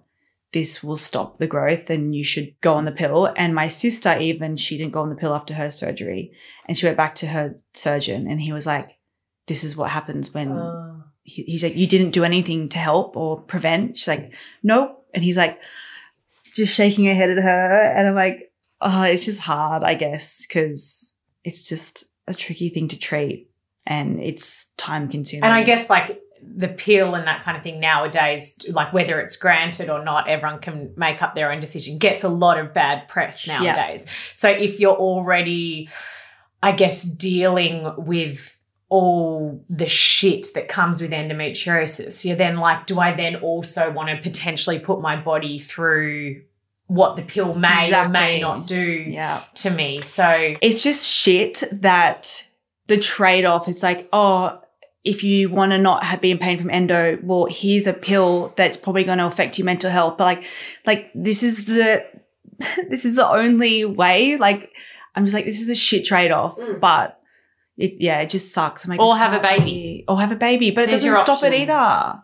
this will stop the growth, then you should go on the pill. And my sister, even, she didn't go on the pill after her surgery. And she went back to her surgeon and he was like, this is what happens when uh. he, he's like, you didn't do anything to help or prevent. She's like, nope. And he's like, just shaking her head at her. And I'm like, oh, it's just hard, I guess, because it's just a tricky thing to treat and it's time consuming.
And I guess, like, the pill and that kind of thing nowadays, like whether it's granted or not, everyone can make up their own decision, gets a lot of bad press
Yeah.
nowadays. So if you're already, I guess, dealing with all the shit that comes with endometriosis, you're then like, do I then also want to potentially put my body through what the pill may or may not do
yeah.
to me? So
It's just shit that the trade off, it's like, oh, if you want to not have, be in pain from endo, well, here's a pill that's probably going to affect your mental health. But like, like this is the, this is the only way. Like, I'm just like, this is a shit trade off.
Mm.
But it, yeah, it just sucks. I'm like,
Or have a baby.
Or have a baby. But it doesn't stop it either.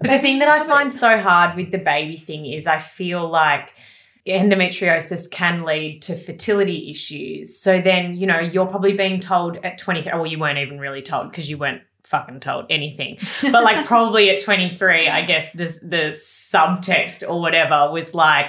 But the thing that I find so hard with the baby thing is I feel like endometriosis can lead to fertility issues. So then, you know, you're probably being told at 23, well, you weren't even really told because you weren't fucking told anything. But like probably at 23, I guess the, the subtext or whatever was like,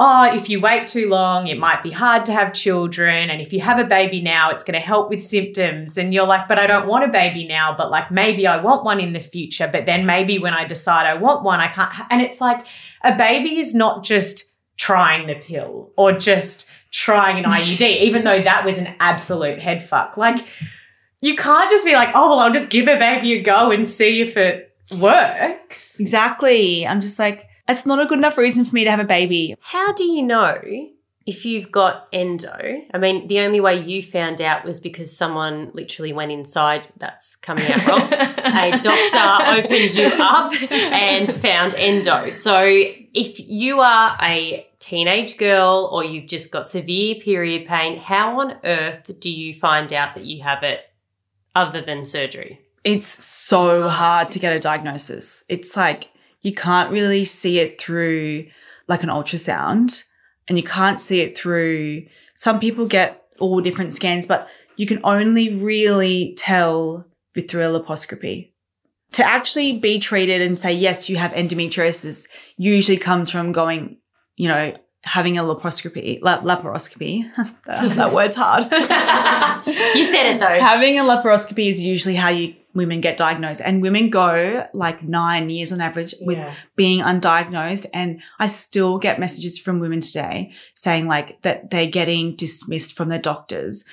oh, if you wait too long, it might be hard to have children. And if you have a baby now, it's going to help with symptoms. And you're like, but I don't want a baby now, but like maybe I want one in the future. But then maybe when I decide I want one, I can't. ha-" And it's like a baby is not just trying the pill or just trying an IUD, even though that was an absolute head fuck. Like, you can't just be like, oh, well, I'll just give a baby a go and see if it works.
Exactly. I'm just like, that's not a good enough reason for me to have a baby.
How do you know if you've got endo? I mean, the only way you found out was because someone literally went inside. That's coming out wrong. a doctor opened you up and found endo. So if you are a teenage girl or you've just got severe period pain, how on earth do you find out that you have it other than surgery?
it's so hard to get a diagnosis. It's like you can't really see it through like an ultrasound and you can't see it through some people get all different scans, but you can only really tell with through a laparoscopy. To actually be treated and say, yes, you have endometriosis usually comes from going, you know, having a laparoscopy, la- laparoscopy. that, that word's hard.
You said it though.
Having a laparoscopy is usually how you women get diagnosed. And women go like nine years on average with
Yeah.
being undiagnosed. And i still get messages from women today saying like that they're getting dismissed from their doctors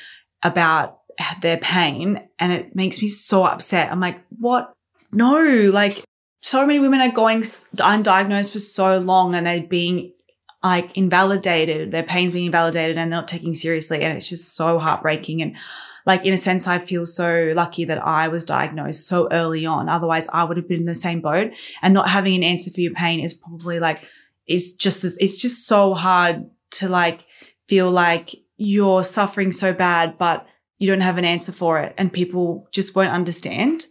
about their pain. And it makes me so upset. I'm like what? No like so many women are going undiagnosed for so long and they're being like invalidated. Their pain's being invalidated and not taking seriously. And it's just so heartbreaking. And like in a sense i feel so lucky that i was diagnosed so early on. Otherwise i would have been in the same boat. And not having an answer for your pain is probably like is just as it's just so hard to like feel like you're suffering so bad but you don't have an answer for it. And people just won't understand.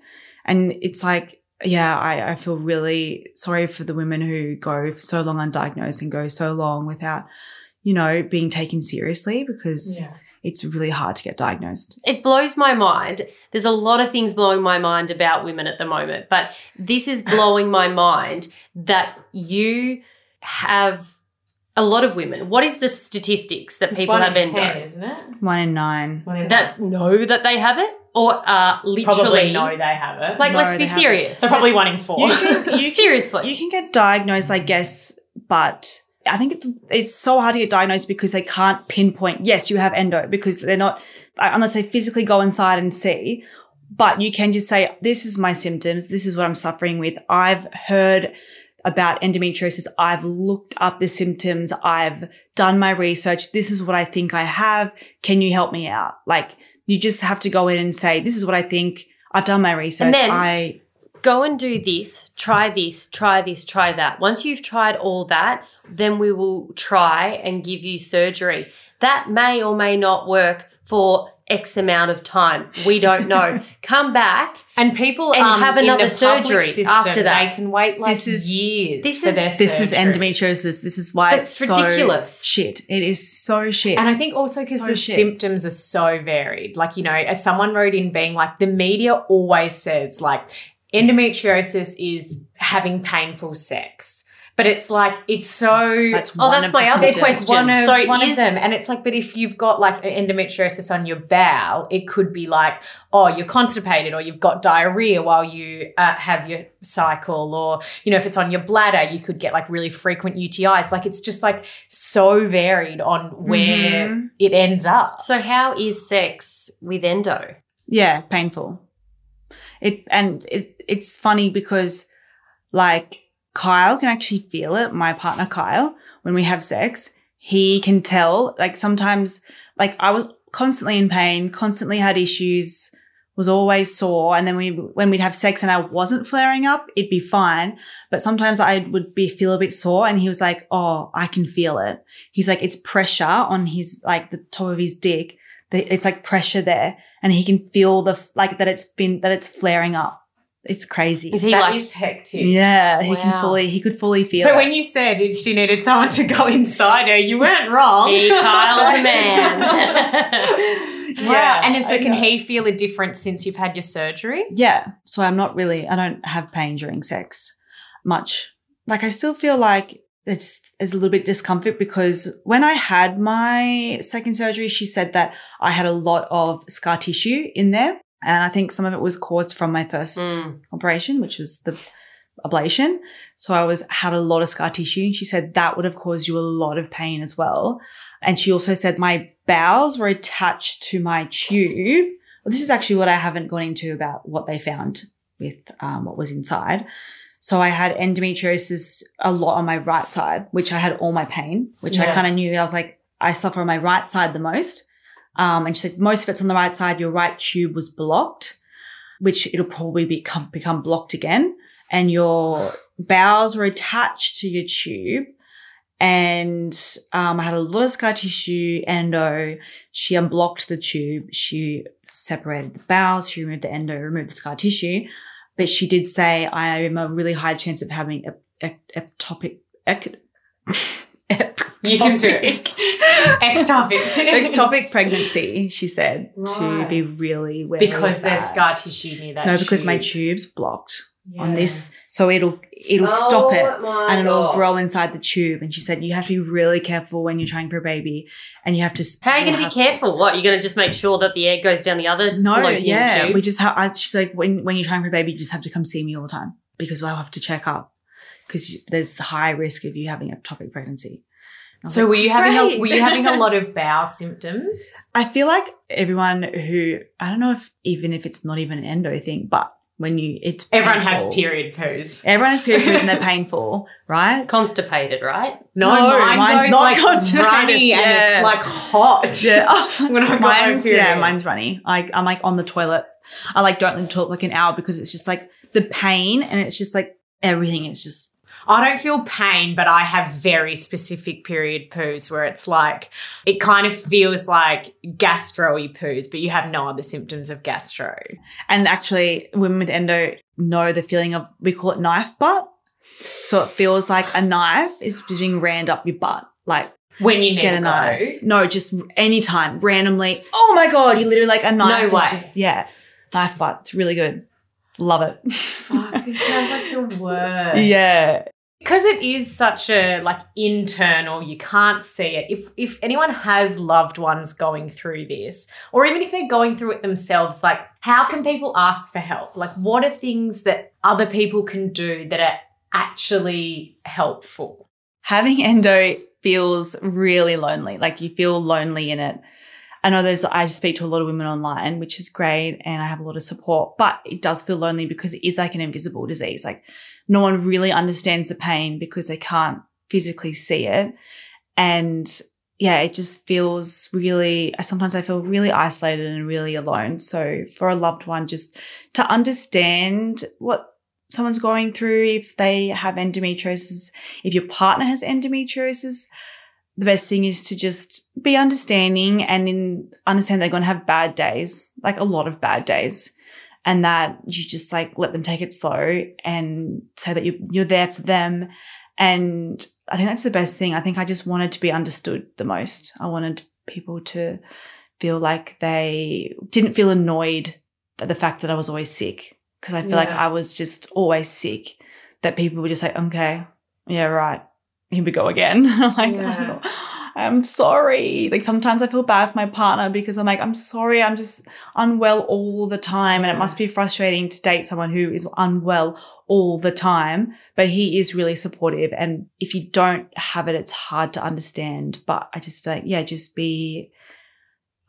And it's like yeah I, I feel really sorry for the women who go so long undiagnosed and go so long without you know being taken seriously because
Yeah.
It's really hard to get diagnosed
It blows my mind. There's a lot of things blowing my mind about women at the moment, but this is blowing my mind that you have a lot of women. What is the statistics that
It's
people
one
have
in
endo?
10, isn't it?
one in nine
One in
That know that they have it, or uh,
probably
literally
know they have it.
Like,
No,
let's be
haven't.
serious.
so probably one in four.
you can, you can
Seriously,
You can get diagnosed, I guess, but I think it's, it's so hard to get diagnosed because they can't pinpoint, yes, you have endo because they're not, unless they physically go inside and see. But you can just say, this is my symptoms. This is what I'm suffering with. I've heard about endometriosis. I've looked up the symptoms. I've done my research. This is what I think I have. Can you help me out? Like you just have to go in and say, this is what I think. I've done my research.
And then-
I,
go and do this, try this, try this, try that. Once you've tried all that, then we will try and give you surgery. That may or may not work for X amount of time. We don't know. Come back.
and people
And
um,
have
in
another
the
surgery
system,
after that.
They can wait like
This is-
years
this
for
is-
their
this is endometriosis. This is why
That's
it's so
ridiculous.
shit. It is so shit.
And I think also because
So
the
shit.
symptoms are so varied. Like, you know, as someone wrote in being like, the media always says, like, endometriosis is having painful sex. But it's like, it's so.
that's
Oh,
one
that's my other question.
one of,
So
one
is-
of them. And it's like, but if you've got like endometriosis on your bowel, it could be like, oh, you're constipated or you've got diarrhea while you uh, have your cycle. Or, you know, if it's on your bladder, you could get like really frequent UTIs. Like it's just like so varied on where
Mhm.
it ends up.
So, how is sex with endo?
Yeah, painful. It and it it's funny because like Kyle can actually feel it. My partner Kyle, when we have sex, he can tell. Like sometimes, like I was constantly in pain, constantly had issues, was always sore, and then we when we'd have sex and I wasn't flaring up, it'd be fine. But sometimes I would be feel a bit sore, and he was like, "Oh, I can feel it." He's like, "It's pressure on his like the top of his dick." The- It's like pressure there, and he can feel the like that it's been that it's flaring up. It's crazy.
Is he
That
like,
is hectic.
Yeah, he can fully he could fully feel.
So
it.
when you said she needed someone to go inside her, you weren't wrong.
He Kyle's the man.
wow. And then so
I
can
know.
he feel a difference since you've had your surgery?
Yeah. So I'm not really, I don't have pain during sex much. Like I still feel like it's, it's a little bit discomfort because when I had my second surgery, she said that I had a lot of scar tissue in there. And I think some of it was caused from my first
Mm.
operation, which was the ablation. So I was, had a lot of scar tissue and she said that would have caused you a lot of pain as well. And she also said my bowels were attached to my tube. Well, this is actually what I haven't gone into about what they found with um, what was inside. So I had endometriosis a lot on my right side, which I had all my pain, which I kind of knew. I was like, I suffer on my right side the most. Um, and she said, most of it's on the right side. Your right tube was blocked, which it'll probably become, become blocked again. And your bowels were attached to your tube. And um, I had a lot of scar tissue, endo. She unblocked the tube. She separated the bowels. She removed the endo, removed the scar tissue. But she did say I am a really high chance of having a, a, ectopic. Ec-
You can do it. Ectopic.
ectopic pregnancy, she said, to be really
because there's scar tissue near that
No, because my tube's blocked. On this, so it'll it'll stop it oh and it'll grow inside the tube. And she said you have to be really careful when you're trying for a baby, and you have to.
How are you going to be careful? What you're going to just make sure that the egg goes down the other
No,
fallopian
yeah,
tube?
we just have. I, she's like when when you're trying for a baby, you just have to come see me all the time because I'll have to check up because there's the high risk of you having a ectopic pregnancy.
So
like,
were you having a, were you having a lot of bowel symptoms?
I feel like everyone who I don't know if even if it's not even an endo thing, but when you it's
Everyone has
painful.
period poos.
Everyone has period periods and they're painful, right?
Constipated, right?
No,
No,
mine
mine's not
like
constipated.
runny and it's like hot.
Yeah.
when I
mine's yeah, mine's runny. I I'm like on the toilet. I like don't the toilet like an hour because it's just like the pain and it's just like everything It's just
I don't feel pain, but I have very specific period poos where it's like it kind of feels like gastro-y poos, but you have no other symptoms of gastro.
and actually women with endo know the feeling of we call it knife butt. So it feels like a knife is being rammed up your butt. Like
When you need
get
to
a
go.
knife. No, just anytime, randomly. Oh my god, you literally like a knife.
No way.
Just, yeah, knife butt. It's really good. Love it.
Fuck, this sounds like the worst.
yeah,
because it is such a like internal you can't see it if if anyone has loved ones going through this or even if they're going through it themselves like how can people ask for help like what are things that other people can do that are actually helpful
having endo feels really lonely. Like you feel lonely in it. I know there's, I speak to a lot of women online, which is great. And I have a lot of support, but it does feel lonely because it is like an invisible disease. Like no one really understands the pain because they can't physically see it. And yeah, it just feels really, sometimes I feel really isolated and really alone. So for a loved one, just to understand what someone's going through, if they have endometriosis, if your partner has endometriosis, the best thing is to just be understanding and in, understand they're going to have bad days, like a lot of bad days. And that you just like let them take it slow and say that you, you're there for them. And I think that's the best thing. I think I just wanted to be understood the most. I wanted people to feel like they didn't feel annoyed at the fact that I was always sick. Cause I feel like I was just always sick that people were just like, okay, yeah, right. Here we go again. Like,
Yeah.
I'm sorry. Like sometimes I feel bad for my partner because I'm like, I'm sorry, I'm just unwell all the time. And it must be frustrating to date someone who is unwell all the time. But he is really supportive. And if you don't have it, it's hard to understand. But I just feel like, yeah, just be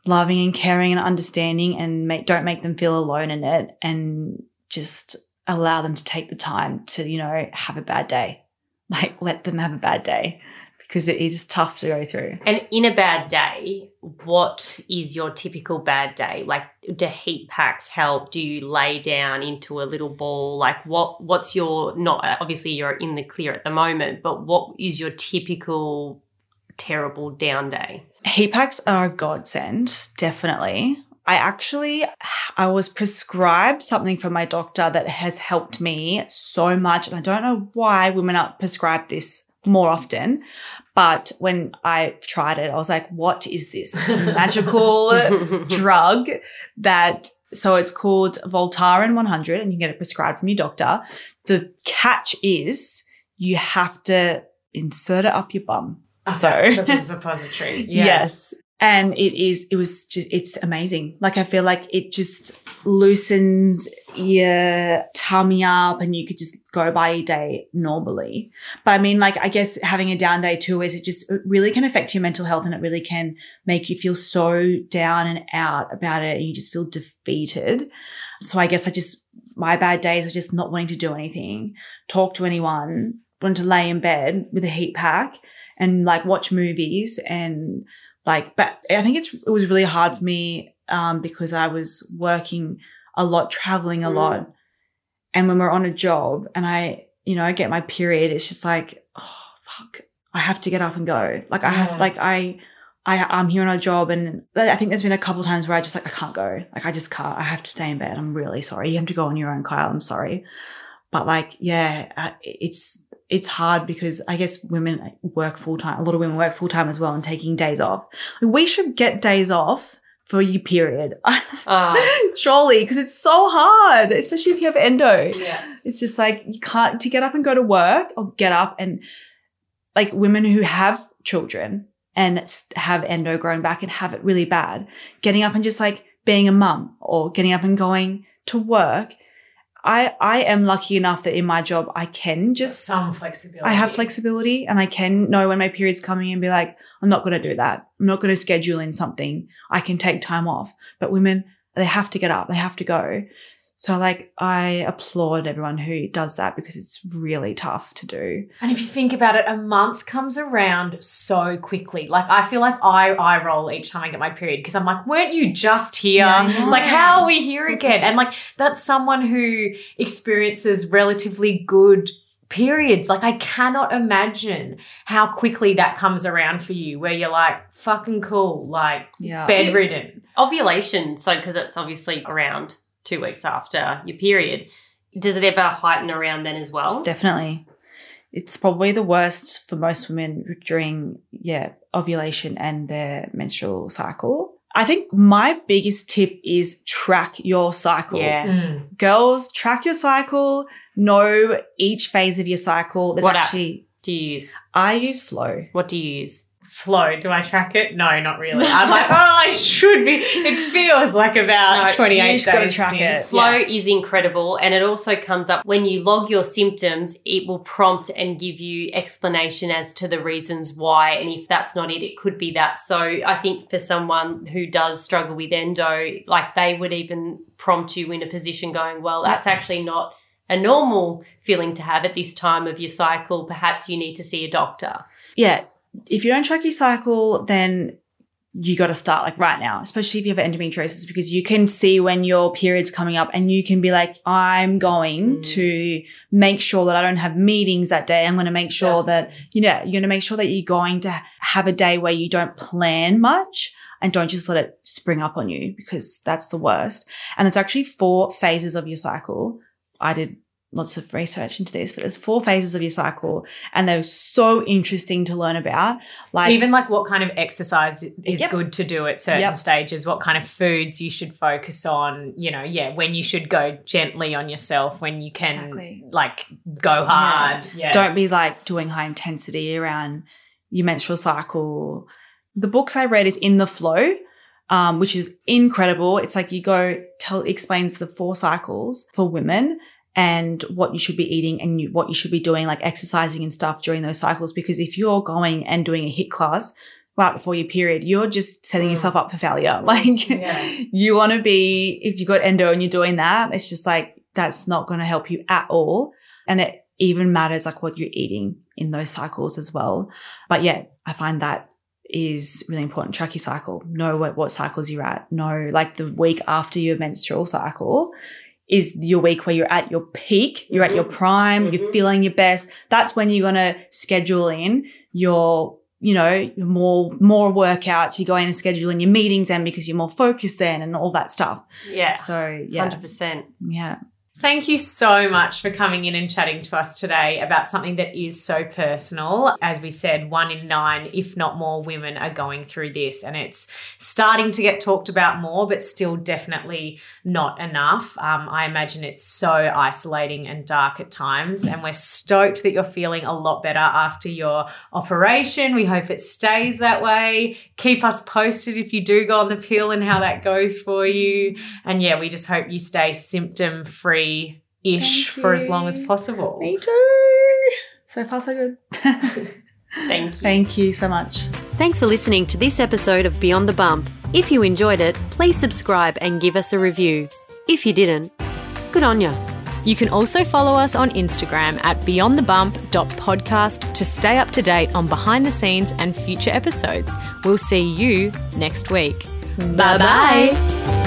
loving and caring and understanding and make, don't make them feel alone in it and just allow them to take the time to, you know, have a bad day. Like let them have a bad day because it is tough to go through.
And in a bad day, what is your typical bad day? Like, do heat packs help? Do you lay down into a little ball? Like, what? What's your not? Obviously, you're in the clear at the moment, but what is your typical terrible down day?
Heat packs are a godsend, definitely. I actually I was prescribed something from my doctor that has helped me so much. And I don't know why women are prescribed this more often. But when I tried it, I was like, what is this magical drug that so it's called Voltaren 100 and you can get it prescribed from your doctor. The catch is you have to insert it up your bum. So
it's a suppository yeah.
Yes. And it is, it was just, it's amazing. Like, I feel like it just loosens your tummy up and you could just go by your day normally. But I mean, like, I guess having a down day too is it just it really can affect your mental health and it really can make you feel so down and out about it and you just feel defeated. So I guess I just, my bad days are just not wanting to do anything, talk to anyone, wanting to lay in bed with a heat pack and like watch movies and like but i think it's it was really hard for me um because i was working a lot traveling a lot and when we're on a job and i you know i get my period it's just like oh fuck i have to get up and go like i have like i I, I'm here on a job and I think there's been a couple times where I just like, I can't go. Like, I just can't. I have to stay in bed. I'm really sorry. You have to go on your own, Kyle. I'm sorry. But like, yeah, it's, it's hard because I guess women work full time. A lot of women work full time as well and taking days off. We should get days off for your period.
Oh,
Surely, because it's so hard, especially if you have endo.
Yeah.
It's just like you can't to get up and go to work or get up and like women who have children and have endo growing back and have it really bad, getting up and just like being a mum or getting up and going to work. I I am lucky enough that in my job I can just
Some flexibility.
I have flexibility and I can know when my period's coming and be like, I'm not going to do that. I'm not going to schedule in something. I can take time off. But women, they have to get up. They have to go. So like, I applaud everyone who does that because it's really tough to do.
And if you think about it, a month comes around so quickly. Like I feel like I I roll each time I get my period because I'm like, weren't you just here?
Yeah,
like how are we here again? And like that's someone who experiences relatively good periods. Like I cannot imagine how quickly that comes around for you where you're like, fucking cool, like
Yeah.
bedridden.
ovulation. So, because it's obviously around two weeks after your period, does it ever heighten around then as well?
Definitely. It's probably the worst for most women during, yeah, ovulation and their menstrual cycle. I think my biggest tip is track your cycle.
Yeah. Mm.
Girls, track your cycle, know each phase of your cycle. There's
What app?
actually,
Do you use?
I use Flo.
What do you use?
Flow, do I track it? No, not really. I'm like, oh, I should be. It feels like about
No,
28
you just gotta
days
track
since.
it.
Flo
Yeah.
is incredible and it also comes up when you log your symptoms, it will prompt and give you explanation as to the reasons why. And if that's not it, it could be that. So I think for someone who does struggle with endo, like they would even prompt you in a position going, well, that's actually not a normal feeling to have at this time of your cycle. Perhaps you need to see a doctor.
Yeah. If you don't track your cycle, then you got to start like right now, especially if you have endometriosis, because you can see when your period's coming up and you can be like, I'm going
Mm.
to make sure that I don't have meetings that day. I'm going to make sure that, you know, you're going to make sure that you're going to have a day where you don't plan much and don't just let it spring up on you because that's the worst. And it's actually four phases of your cycle. I did lots of research into this, but there's four phases of your cycle and they're so interesting to learn about. Like
Even like what kind of exercise is
Yep.
good to do at certain
Yep.
stages, what kind of foods you should focus on, you know, yeah, when you should go gently on yourself, when you can
Exactly.
like go hard. Yeah.
don't be like doing high intensity around your menstrual cycle. The books I read is In the Flow, um, which is incredible. It's like you go tell explains the four cycles for women and what you should be eating and you, what you should be doing, like exercising and stuff during those cycles. Because if you're going and doing a HIIT class right before your period, you're just setting
Mm.
yourself up for failure. Like
Yeah.
you want to be, if you've got endo and you're doing that, it's just like, that's not going to help you at all. And it even matters like what you're eating in those cycles as well. But yeah, I find that is really important. Track your cycle. Know what, what cycles you're at. Know like the week after your menstrual cycle is your week where you're at your peak, you're at your prime, you're
Mhm.
feeling your best. That's when you're going to schedule in your you know, more more workouts, you go in and schedule in your meetings then because you're more focused then and all that stuff.
Yeah.
So yeah.
100%.
Yeah.
Thank you so much for coming in and chatting to us today about something that is so personal. As we said, one in nine, if not more, women are going through this, and it's starting to get talked about more, but still definitely not enough. Um, I imagine it's so isolating and dark at times, and we're stoked that you're feeling a lot better after your operation. We hope it stays that way. Keep us posted if you do go on the pill and how that goes for you. And yeah, we just hope you stay symptom free ish
Thank
for as long as possible.
Me too. So far so good.
Thank you.
Thank you so much.
Thanks for listening to this episode of Beyond the Bump. If you enjoyed it, please subscribe and give us a review. If you didn't, good on ya.
You can also follow us on Instagram at beyondthebump.podcast to stay up to date on behind the scenes and future episodes. We'll see you next week.
Bye bye.